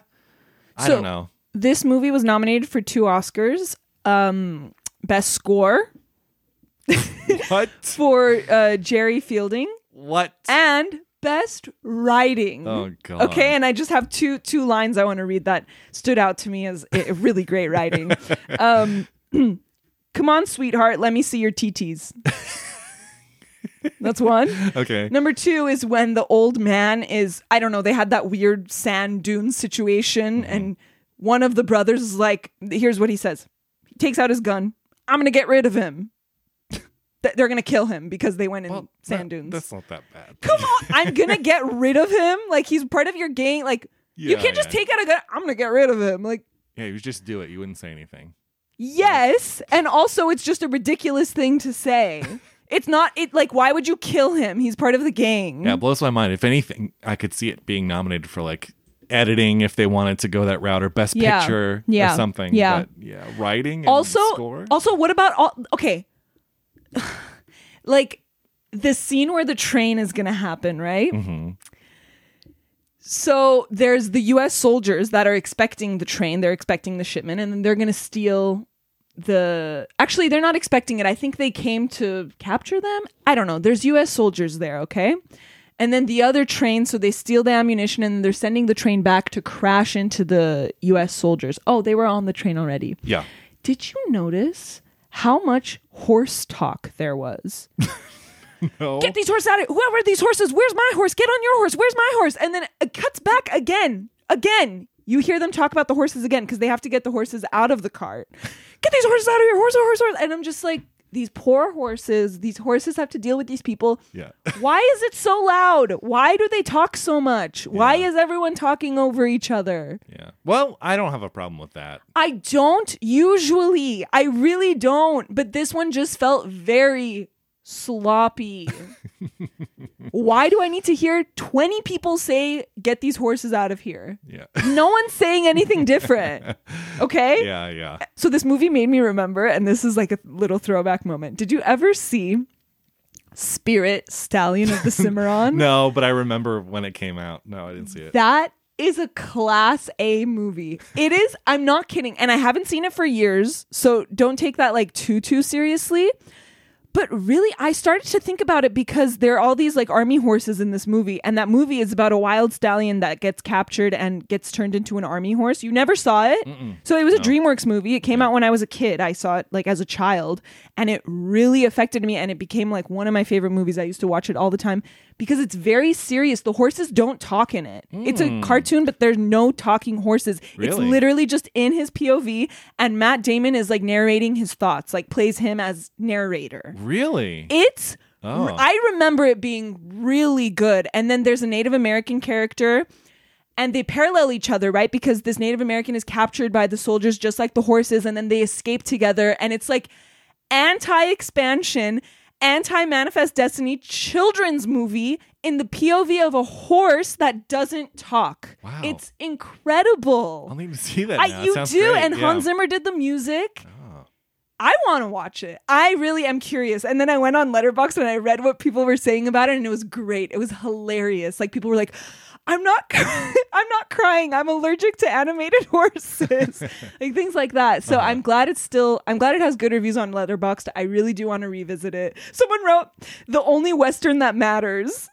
I So- don't know. This movie was nominated for two Oscars. Um best score What? [LAUGHS] for uh, Jerry Fielding What? and best writing. Oh, God. Okay, and I just have two two lines I want to read that stood out to me as a, really great writing. [LAUGHS] um, [CLEARS THROAT] come on, sweetheart, let me see your TTs. [LAUGHS] That's one. [LAUGHS] Okay. Number two is when the old man is, I don't know, they had that weird sand dune situation, Mm-hmm. and one of the brothers is like, here's what he says He takes out his gun. I'm gonna get rid of him. [LAUGHS] Th- They're gonna kill him because they went in sand that- dunes. That's not that bad. Come on, [LAUGHS] I'm gonna get rid of him. Like he's part of your gang. Like you Yeah, can't just yeah. take out a gun. I'm gonna get rid of him. Like Yeah, you just do it. You wouldn't say anything. yes, and also it's just a ridiculous thing to say. It's not. It like why would you kill him? He's part of the gang. Yeah, it blows my mind. If anything, I could see it being nominated for like editing if they wanted to go that route or best Yeah. picture Yeah. or something. Yeah. But yeah, writing and also score. also what about all okay [SIGHS] like the scene where the train is gonna happen right Mm-hmm. so there's the us soldiers that are expecting the train they're expecting the shipment and then they're gonna steal the actually they're not expecting it i think they came to capture them i don't know there's us soldiers there okay and then the other train so they steal the ammunition and they're sending the train back to crash into the us soldiers oh they were on the train already yeah. did you notice how much horse talk there was? [LAUGHS] No. Get these horses out of whoever these horses. Where's my horse? Get on your horse. Where's my horse? And then it cuts back again. Again. You hear them talk about the horses again because they have to get the horses out of the cart. Get these horses out of here. Horse, horse, horse. And I'm just like, these poor horses, these horses have to deal with these people. Yeah. [LAUGHS] Why is it so loud? Why do they talk so much? Why is everyone talking over each other? yeah. Well, I don't have a problem with that. I don't usually. I really don't. But this one just felt very sloppy. Why do I need to hear 20 people say, get these horses out of here? Yeah. No one's saying anything different. [LAUGHS] Okay? yeah, yeah. So this movie made me remember, and this is like a little throwback moment. Did you ever see Spirit Stallion of the [LAUGHS] Cimarron? No, but I remember when it came out. No, I didn't see it. That is a class A movie. It is, I'm not kidding. And I haven't seen it for years, so don't take that like too too seriously. But really, I started to think about it because there are all these like army horses in this movie, and that movie is about a wild stallion that gets captured and gets turned into an army horse. You never saw it, so it was a DreamWorks movie. It came out when I was a kid. I saw it like as a child, and it really affected me, and it became like one of my favorite movies. I used to watch it all the time because it's very serious. The horses don't talk in it. It's a mm. cartoon, but there's no talking horses. It's literally just in his POV, and Matt Damon is like narrating his thoughts, like plays him as narrator. Really? It's Oh. I remember it being really good. And then there's a Native American character and they parallel each other, right? Because this Native American is captured by the soldiers just like the horses and then they escape together and it's like anti-expansion, anti-manifest destiny children's movie in the POV of a horse that doesn't talk. Wow. It's incredible. I'll need to see that. I, you do, great. and yeah. Hans Zimmer did the music. Oh. I want to watch it. I really am curious. And then I went on Letterboxd and I read what people were saying about it, and it was great. It was hilarious. Like people were like, "I'm not, [LAUGHS] I'm not crying. I'm allergic to animated [LAUGHS] horses," [LAUGHS] like things like that. So Uh-huh. I'm glad it's still. I'm glad it has good reviews on Letterboxd. I really do want to revisit it. Someone wrote, "The only western that matters."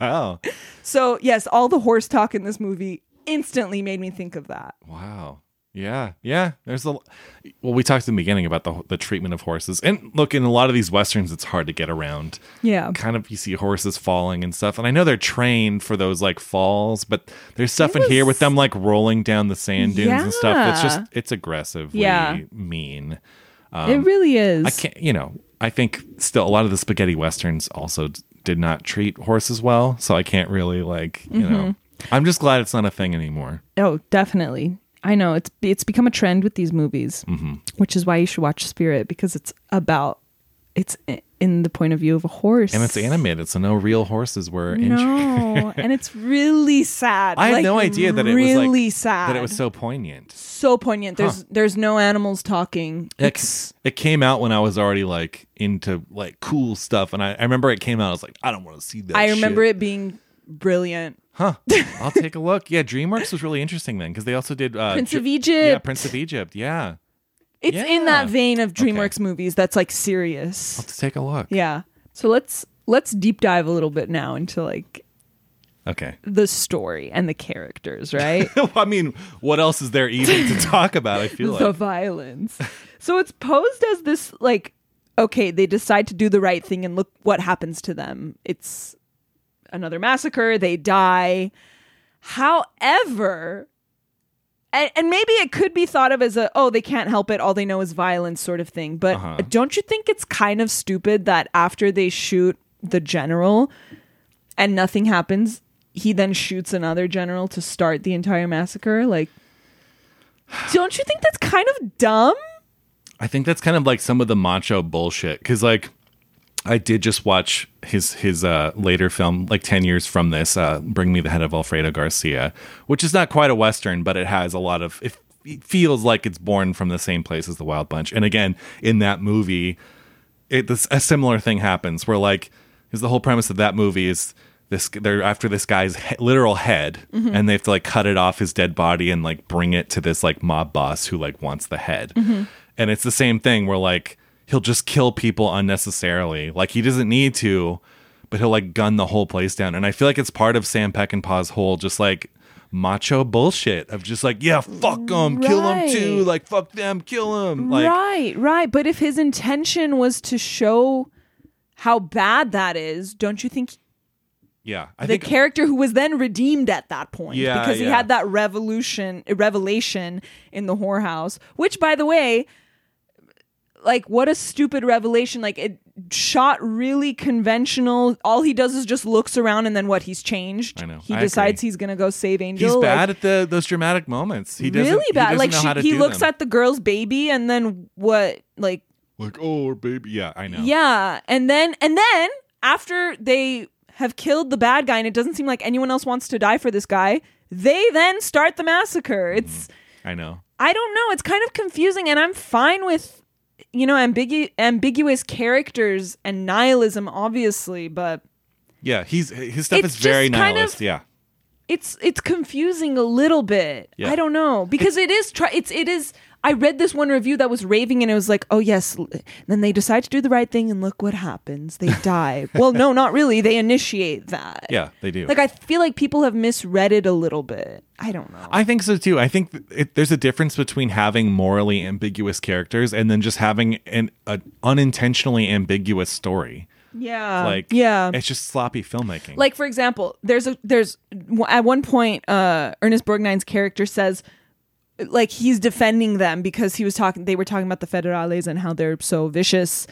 wow. So yes, all the horse talk in this movie instantly made me think of that. Wow. Yeah. Yeah. There's a well, we talked in the beginning about the the treatment of horses, and look, in a lot of these westerns, it's hard to get around. Yeah. Kind of, you see horses falling and stuff, and I know they're trained for those like falls, but there's stuff in here with them like rolling down the sand dunes and stuff. It's just it's aggressively Yeah. mean. it really is. I can't, you know, I think still a lot of the spaghetti westerns also d- did not treat horses well, so I can't really like, you know. Mm-hmm. I'm just glad it's not a thing anymore. Oh, definitely. I know it's it's become a trend with these movies, Mm-hmm. which is why you should watch Spirit because it's about it's in the point of view of a horse, And it's animated, so no real horses were injured. No, and it's really sad. [LAUGHS] I had Like, no idea that it was really like sad. that it was so poignant. so poignant. There's there's no animals talking. It, it came out when I was already like into like cool stuff, and I, I remember it came out. I was like, I don't want to see that. I remember shit. it being brilliant. Huh? I'll take a look. Yeah, DreamWorks was really interesting then because they also did uh, Prince of Egypt. Yeah, Prince of Egypt. Yeah, It's in that vein of DreamWorks movies that's like serious. let's take a look. Yeah. So let's let's deep dive a little bit now into like Okay. the story and the characters, right? [LAUGHS] I mean, what else is there even to [LAUGHS] talk about? I feel the like violence. So it's posed as this like okay, they decide to do the right thing and look what happens to them. It's another massacre, they die. However, and, and maybe it could be thought of as a oh they can't help it all they know is violence sort of thing but Uh-huh. don't you think it's kind of stupid that after they shoot the general and nothing happens he then shoots another general to start the entire massacre like don't you think that's kind of dumb I think that's kind of like some of the macho bullshit because like I did just watch his his uh, later film like ten years from this, uh, Bring Me the Head of Alfredo Garcia, which is not quite a western, but it has a lot of it it feels like it's born from the same place as the Wild Bunch. And again, in that movie, it this, a similar thing happens where like is the whole premise of that movie is this they're after this guy's he- literal head and they have to like cut it off his dead body and like bring it to this like mob boss who like wants the head. And it's the same thing where like he'll just kill people unnecessarily. Like he doesn't need to but he'll like gun the whole place down. And i feel like it's part of sam peckinpah's whole just like macho bullshit of just like yeah fuck them kill them too like fuck them kill them like right right. But if his intention was to show how bad that is don't you think yeah i the think character who was then redeemed at that point Yeah, because he yeah. had that revolution revelation in the whorehouse which by the way like what a stupid revelation like it shot really conventional all he does is just looks around and then what he's changed I know. he I decides agree. he's gonna go save angel He's like, bad at the those dramatic moments. He doesn't really he bad doesn't like know she, how to he do looks them. at the girl's baby and then what like like oh baby. Yeah, I know. Yeah, and then and then after they have killed the bad guy and it doesn't seem like anyone else wants to die for this guy, they then start the massacre. It's mm-hmm. I know. I don't know, it's kind of confusing and I'm fine with you know ambigu- ambiguous characters and nihilism obviously, but Yeah, he's his stuff is very just kind nihilist. of- yeah. it's it's confusing a little bit. Yeah. I don't know because it is try it's it is. I read this one review that was raving and it was like, oh yes. Then they decide to do the right thing and look what happens. They [LAUGHS] die. well, no, not really. They initiate that. Yeah, they do. Like I feel like people have misread it a little bit. I don't know. I think so too. I think it, there's a difference between having morally ambiguous characters and then just having an a unintentionally ambiguous story. yeah. Like yeah. it's just sloppy filmmaking. like for example there's a there's at one point uh ernest borgnine's character says like he's defending them because he was talking they were talking about the federales and how they're so vicious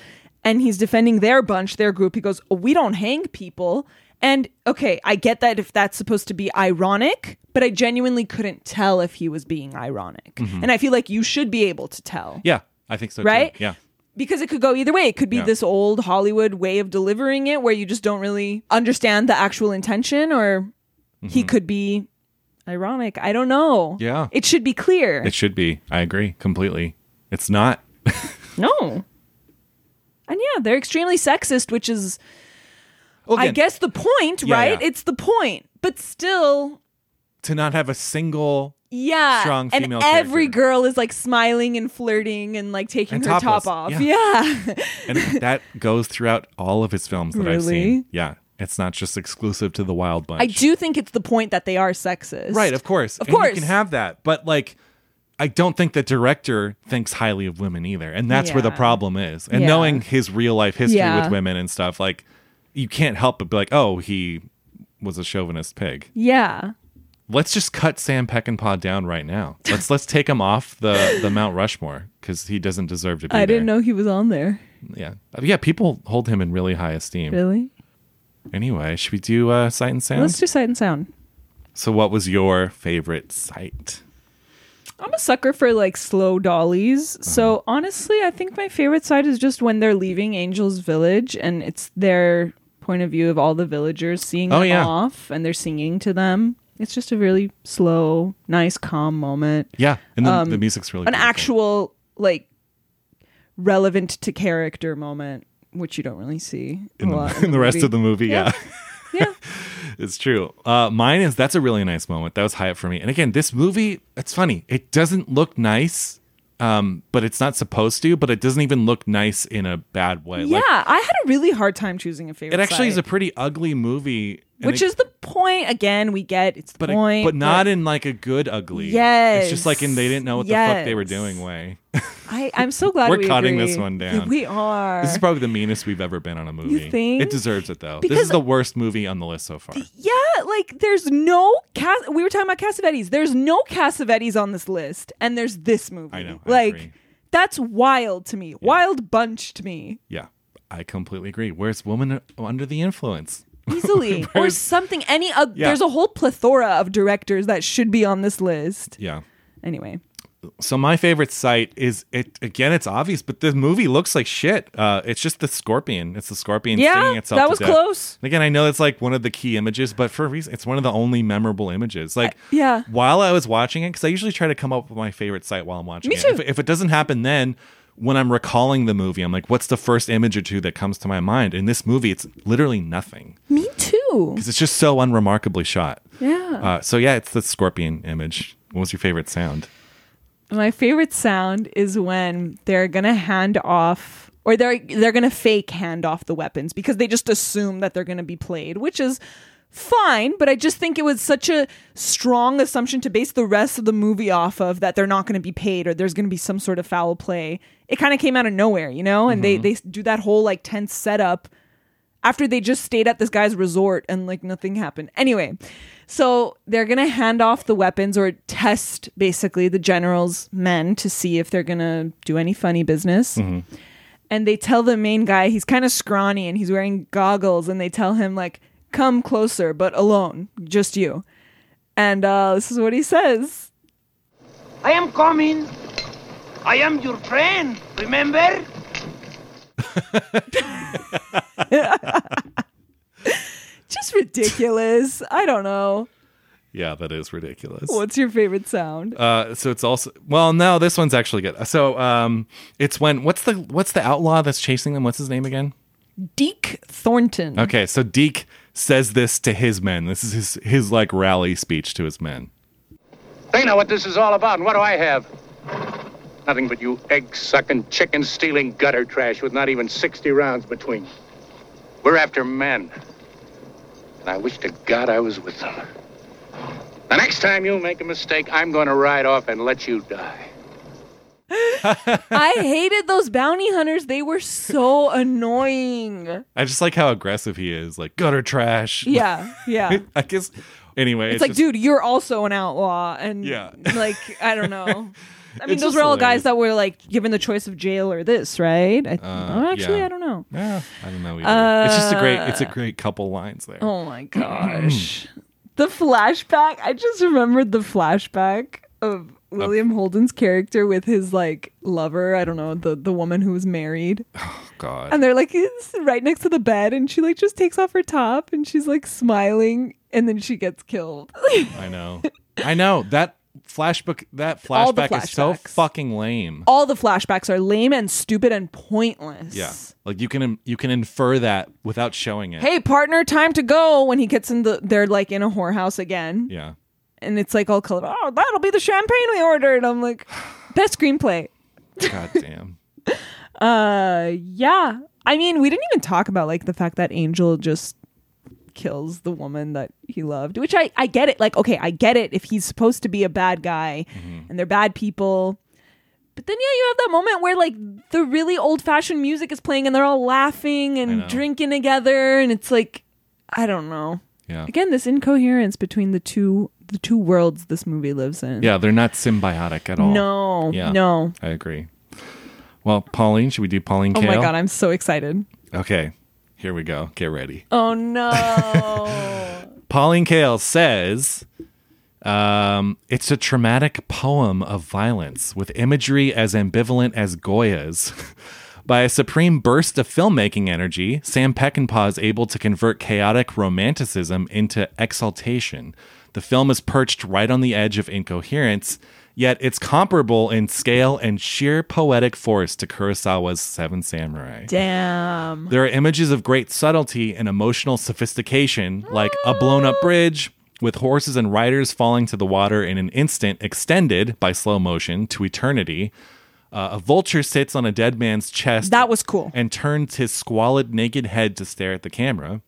and he's defending their bunch their group he goes oh, we don't hang people and okay i get that if that's supposed to be ironic but i genuinely couldn't tell if he was being ironic mm-hmm. and i feel like you should be able to tell yeah, I think so. right? Too. Yeah. Because it could go either way. It could be Yeah. this old Hollywood way of delivering it where you just don't really understand the actual intention, or he mm-hmm. could be ironic. I don't know. Yeah. It should be clear. It should be. I agree completely. It's not. [LAUGHS] no. And yeah, they're extremely sexist, which is, Well, I guess, the point, Yeah, right? yeah. It's the point. But still, to not have a single yeah. Strong and female every character. girl is like smiling and flirting and like taking And her top off. yeah. yeah. and that goes throughout all of his films that I've seen. Yeah, it's not just exclusive to the Wild Bunch. I do think it's the point that they are sexist. Right, of course. Of And course. You can have that. But like I don't think the director thinks highly of women either. And that's where the problem is. And Yeah. knowing his real life history Yeah. with women and stuff, like you can't help but be like, oh, he was a chauvinist pig. Yeah. Let's just cut Sam Peckinpah down right now. Let's let's take him off the, the Mount Rushmore because he doesn't deserve to be I didn't know he was on there. Yeah, yeah. People hold him in really high esteem. Really? Anyway, should we do uh, sight and sound? Let's do sight and sound. so, what was your favorite sight? I'm a sucker for like slow dollies. Uh-huh. So honestly, I think my favorite side is just when they're leaving Angel's village and it's their point of view of all the villagers seeing Oh, them yeah. off and they're singing to them. It's just a really slow, nice, calm moment. Yeah, and the, the music's really Um, An beautiful. actual like relevant to character moment, which you don't really see in a the, lot [LAUGHS] in the rest of the movie. Yeah, Yeah. [LAUGHS] [LAUGHS] it's true. Uh, mine is that's a really nice moment. That was high up for me. And again, this movie, it's funny. It doesn't look nice, um, but it's not supposed to. But it doesn't even look nice in a bad way. Yeah, Like, I had a really hard time choosing a favorite. it actually is a pretty ugly movie Which it- is the point. Again, we get it's the but it- point. but not in like a good ugly. Yes. it's just like in they didn't know what the fuck they were doing way. I, I'm so glad We're we cutting agree. this one down. We are. this is probably the meanest we've ever been on a movie. You think? It deserves it though. this Because- is the worst movie on the list so far. Yeah, like there's no Cas- we were talking about Cassavetes. There's no Cassavetes on this list, and there's this movie. I know, I like agree. that's wild to me. Wild bunch to me. Yeah, I completely agree. Where's Woman Under the Influence? [LAUGHS] Easily or something. Any uh, Yeah. there's a whole plethora of directors that should be on this list. Yeah. Anyway, So my favorite sight is it again. It's obvious, but the movie looks like shit. Uh, it's just the scorpion. It's the scorpion Yeah, itself. that was close. And again, I know it's like one of the key images, but for a reason, it's one of the only memorable images. Like, yeah. While I was watching it, because I usually try to come up with my favorite sight while I'm watching Me it. too. If, if it doesn't happen then. When I'm recalling the movie, I'm like, what's the first image or two that comes to my mind? In this movie, it's literally nothing me too. because it's just so unremarkably shot. Yeah. Uh, so yeah, it's the scorpion image. What was your favorite sound? My favorite sound is when they're gonna hand off or they're they're gonna fake hand off the weapons because they just assume that they're gonna be played, which is fine, but I just think it was such a strong assumption to base the rest of the movie off of that they're not gonna be paid or there's gonna be some sort of foul play. It kind of came out of nowhere, you know? And they mm-hmm. they do that whole like tense setup after they just stayed at this guy's resort and like nothing happened. Anyway, so they're gonna hand off the weapons or test basically the general's men to see if they're gonna do any funny business. Mm-hmm. And they tell the main guy he's kind of scrawny and he's wearing goggles, and they tell him like, "Come closer, but alone, just you." And uh, this is what he says. I am coming. I am your friend, remember? [LAUGHS] Just ridiculous. I don't know. Yeah, that is ridiculous. What's your favorite sound? Uh, so it's also well, no, this one's actually good. So um, it's when what's the what's the outlaw that's chasing them? What's his name again? Deke Thornton. Okay, so Deke says this to his men. This is his his like rally speech to his men. They know what this is all about, and what do I have? Nothing but you egg-sucking, chicken-stealing gutter trash with not even 60 rounds between. We're after men. And I wish to God I was with them. The next time you make a mistake, I'm going to ride off and let you die. I hated those bounty hunters. They were so annoying. I just like how aggressive he is, like gutter trash. Yeah, yeah. [LAUGHS] I guess. Anyway, It's like, just- dude, you're also an outlaw, and Yeah. like I don't know. [LAUGHS] I mean, It's those were all hilarious. guys that were like given the choice of jail or this, right? I, oh, actually, yeah. I don't know. Yeah, I don't know. Either. it's just a great. It's a Uh, great couple lines there. Oh my [CLEARS THROAT] gosh, the flashback! I just remembered the flashback of William Holden's character with his like lover. I don't know the the woman who was married. Oh god. and they're like right next to the bed and she like just takes off her top and she's like smiling and then she gets killed I know. I know that flashback. That flashback is so fucking lame. all the flashbacks are lame and stupid and pointless Yeah, like you can you can infer that without showing it. hey partner time to go when he gets in the they're like in a whorehouse again Yeah. And it's like all colorful oh that'll be the champagne we ordered. I'm like best screenplay. God damn. [LAUGHS] uh yeah. I mean we didn't even talk about like the fact that angel just kills the woman that he loved which i i get it. Like okay i get it if he's supposed to be a bad guy and they're bad people. But then yeah you have that moment where like the really old fashioned music is playing and they're all laughing and drinking together and it's like i don't know. Yeah. again this incoherence between the two the two worlds this movie lives in Yeah, they're not symbiotic at all. no Yeah. no I agree. Well, Pauline, should we do Pauline oh Kael? my god i'm so excited Okay, here we go. Get ready. oh no [LAUGHS] Pauline Kael says um, it's a traumatic poem of violence with imagery as ambivalent as Goya's. [LAUGHS] By a supreme burst of filmmaking energy, Sam Peckinpah is able to convert chaotic romanticism into exaltation. The film is perched right on the edge of incoherence, yet it's comparable in scale and sheer poetic force to Kurosawa's Seven Samurai. Damn. There are images of great subtlety and emotional sophistication, like a blown up bridge with horses and riders falling to the water in an instant, extended by slow motion to eternity. Uh, a vulture sits on a dead man's chest. That was cool. And turns his squalid, naked head to stare at the camera.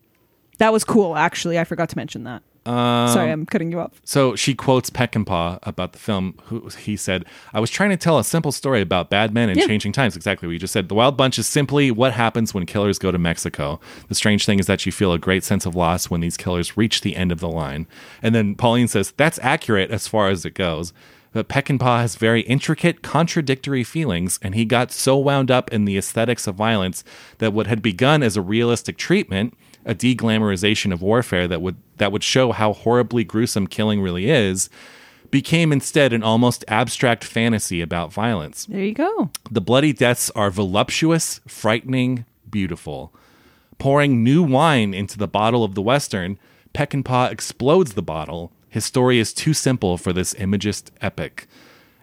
That was cool, actually. I forgot to mention that. Um, Sorry, I'm cutting you off. So she quotes Peckinpah about the film. Who he said, "I was trying to tell a simple story about bad men and Yeah. changing times." Exactly what you just said. The Wild Bunch is simply what happens when killers go to Mexico. The strange thing is that you feel a great sense of loss when these killers reach the end of the line. And then Pauline says, "That's accurate as far as it goes." But Peckinpah has very intricate, contradictory feelings, and he got so wound up in the aesthetics of violence that what had begun as a realistic treatment, a deglamorization of warfare that would that would show how horribly gruesome killing really is, became instead an almost abstract fantasy about violence. There you go. The bloody deaths are voluptuous, frightening, beautiful. Pouring new wine into the bottle of the Western, Peckinpah explodes the bottle. His story is too simple for this imagist epic.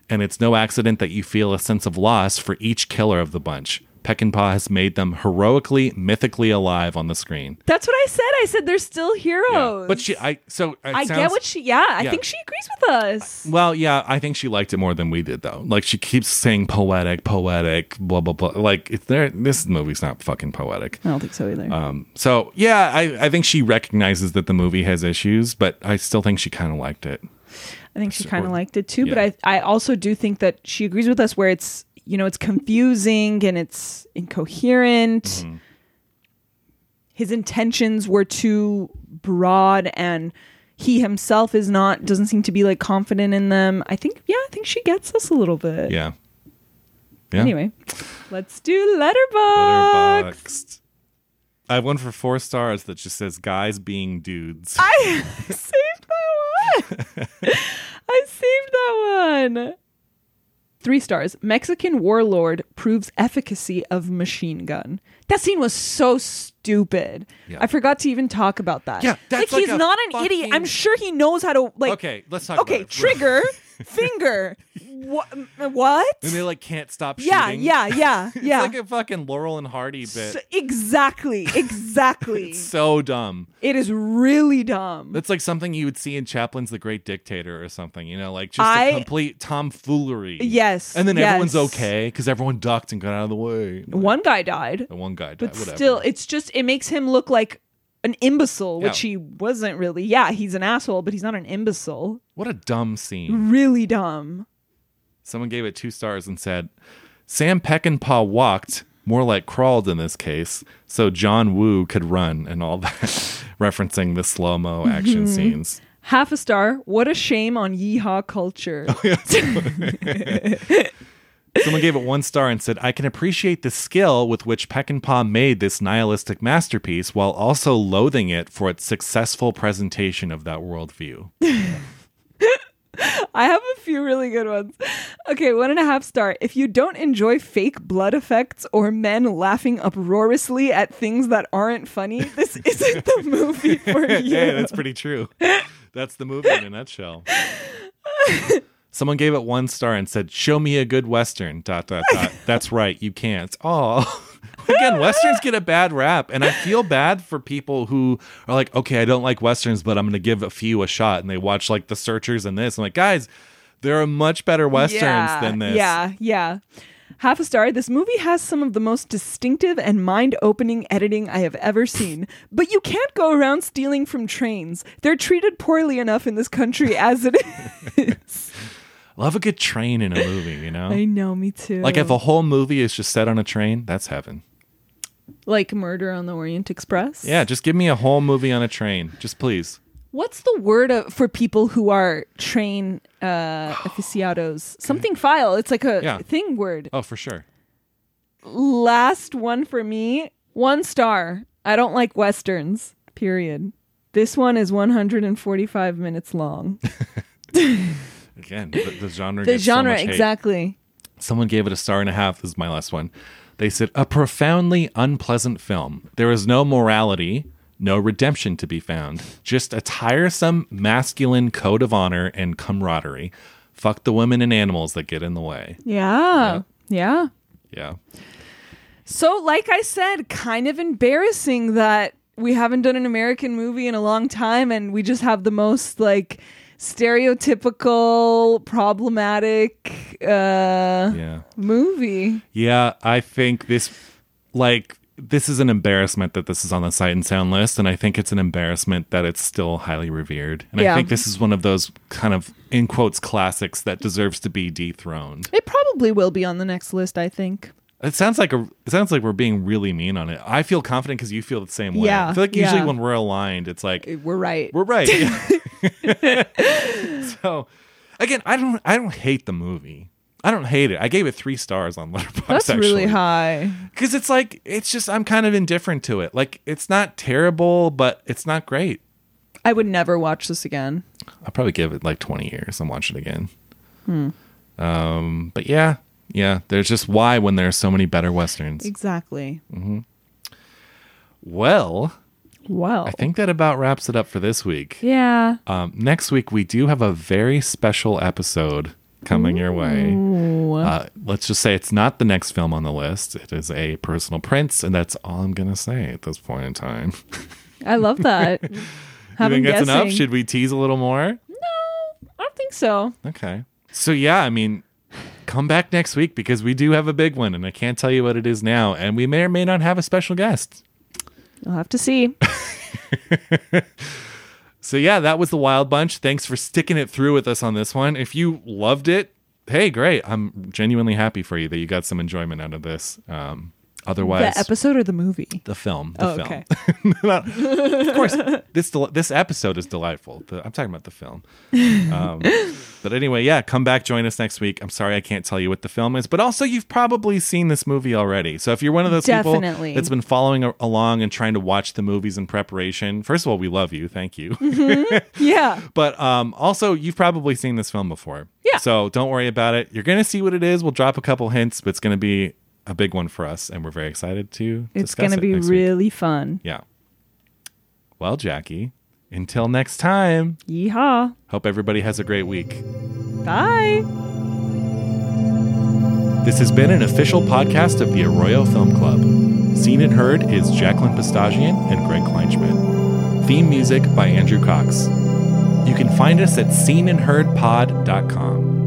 And it's no accident that you feel a sense of loss for each killer of the bunch. Peckinpah has made them heroically, mythically alive on the screen. That's what I said. I said they're still heroes. But she, I, so it I get what she. Yeah, I Yeah. think she agrees with us. Well, yeah, I think she liked it more than we did, though. Like she keeps saying poetic, poetic, blah blah blah. Like it's there. This movie's not fucking poetic. I don't think so either. Um, so yeah, I, I think she recognizes that the movie has issues, but I still think she kind of liked it. I think she kind of liked it too, yeah. but I I also do think that she agrees with us where it's you know it's confusing and it's incoherent. Mm-hmm. His intentions were too broad and he himself is not doesn't seem to be like confident in them. I think yeah, I think she gets us a little bit. Yeah. Yeah. Anyway, let's do letterbox. Letterboxd. I have one for four stars that just says "guys being dudes." I [LAUGHS] saved that one. [LAUGHS] I saved that one. Three stars. Mexican warlord proves efficacy of machine gun. That scene was so stupid. Yeah. I forgot to even talk about that. Yeah, that's like, like he's a not an idiot. I'm sure he knows how to like. okay, let's talk. Okay, about it. trigger, [LAUGHS] finger. What? What? And they like can't stop Yeah, shooting. yeah, yeah, [LAUGHS] It's yeah. like a fucking Laurel and Hardy bit. So- exactly, [LAUGHS] exactly. so dumb. it is really dumb. That's like something you would see in Chaplin's The Great Dictator or something, you know, like just I- a complete tomfoolery. Yes, And then everyone's okay because everyone ducked and got out of the way. One guy died. The one guy died. but whatever. still it's just it makes him look like an imbecile which he wasn't really. Yeah he's an asshole but he's not an imbecile. What a dumb scene. really dumb. Someone gave it two stars and said, Sam Peckinpah walked, more like crawled in this case, so John Woo could run and all that, [LAUGHS] referencing the slow mo action Mm-hmm. scenes. half a star. What a shame on yeehaw culture [LAUGHS] [LAUGHS] Someone gave it one star and said, I can appreciate the skill with which Peckinpah made this nihilistic masterpiece while also loathing it for its successful presentation of that worldview. [LAUGHS] i have a few really good ones okay one and a half star if you don't enjoy fake blood effects or men laughing uproariously at things that aren't funny this [LAUGHS] isn't the movie for you yeah, that's pretty true. That's the movie in a nutshell. [LAUGHS] Someone gave it one star and said, "Show me a good western." Dot dot dot. [LAUGHS] That's right, you can't. Oh, [LAUGHS] again, westerns get a bad rap, and I feel bad for people who are like, "Okay, I don't like westerns, but I'm going to give a few a shot," and they watch like The Searchers and this. I'm like, guys, there are much better westerns yeah, than this. Yeah, yeah. Half a star. This movie has some of the most distinctive and mind opening editing I have ever seen. But you can't go around stealing from trains. They're treated poorly enough in this country as it [LAUGHS] is. Love a good train in a movie, you know. [LAUGHS] I know, me too. Like if a whole movie is just set on a train, that's heaven. like Murder on the Orient Express. Yeah, just give me a whole movie on a train, just please. What's the word of, for people who are train uh, [SIGHS] aficionados? Something file. It's like a Yeah. thing word. Oh, for sure. last one for me one star i don't like westerns period this one is 145 minutes long [LAUGHS] [LAUGHS] Again, the, the genre. the so genre hate. exactly Someone gave it a star and a half. This is my last one. They said a profoundly unpleasant film. There is no morality, no redemption to be found. Just a tiresome masculine code of honor and camaraderie. Fuck the women and animals that get in the way. yeah yeah Yeah. so like i said kind of embarrassing that we haven't done an american movie in a long time and we just have the most like stereotypical problematic uh Yeah. movie Yeah, I think this like this is an embarrassment that this is on the Sight and Sound list, and I think it's an embarrassment that it's still highly revered. And Yeah. I think this is one of those kind of in quotes classics that deserves to be dethroned. It probably will be on the next list, I think. It sounds like a it sounds like we're being really mean on it. I feel confident because you feel the same way. Yeah, I feel like usually yeah. when we're aligned, it's like We're right. we're right. [LAUGHS] [LAUGHS] so again, I don't I don't hate the movie. I don't hate it. I gave it three stars on [LAUGHS] Letterboxd. That's really high. because it's like it's just I'm kind of indifferent to it. Like it's not terrible, but it's not great. I would never watch this again. I'll probably give it like 20 years and watch it again. Hmm. Um, but yeah, yeah. There's just why when there are so many better westerns. Exactly. Well, Well. I think that about wraps it up for this week. Yeah. Um, next week we do have a very special episode coming your way. Uh, let's just say it's not the next film on the list. It is a personal prince, and that's all I'm gonna say at this point in time. I love that. [LAUGHS] you think that's enough? Should we tease a little more? No, I don't think so. Okay. So yeah, I mean, come back next week because we do have a big one, and I can't tell you what it is now, and we may or may not have a special guest. I'll have to see. [LAUGHS] So yeah, that was the Wild Bunch. Thanks for sticking it through with us on this one. If you loved it, hey, great. I'm genuinely happy for you that you got some enjoyment out of this. Um, otherwise, the episode or the movie? the film, the Oh, film. okay. [LAUGHS] Of course, this del- this episode is delightful. The- I'm talking about the film. Um, [LAUGHS] but anyway, yeah, come back, join us next week. I'm sorry I can't tell you what the film is, but also you've probably seen this movie already. So if you're one of those Definitely. people that's been following a- along and trying to watch the movies in preparation, first of all, we love you. Thank you. [LAUGHS] Yeah. But um, also, you've probably seen this film before. Yeah. So don't worry about it. You're going to see what it is. We'll drop a couple hints, but it's going to be a big one for us, and we're very excited to It's going to it be next week. really fun. Yeah. Well, Jackie, until next time, Yeehaw. hope everybody has a great week. Bye. This has been an official podcast of the Arroyo Film Club. Scene and Heard is Jacqueline Pistachian and Greg Kleinschmidt. Theme music by Andrew Cox. You can find us at sceneandheardpod.com.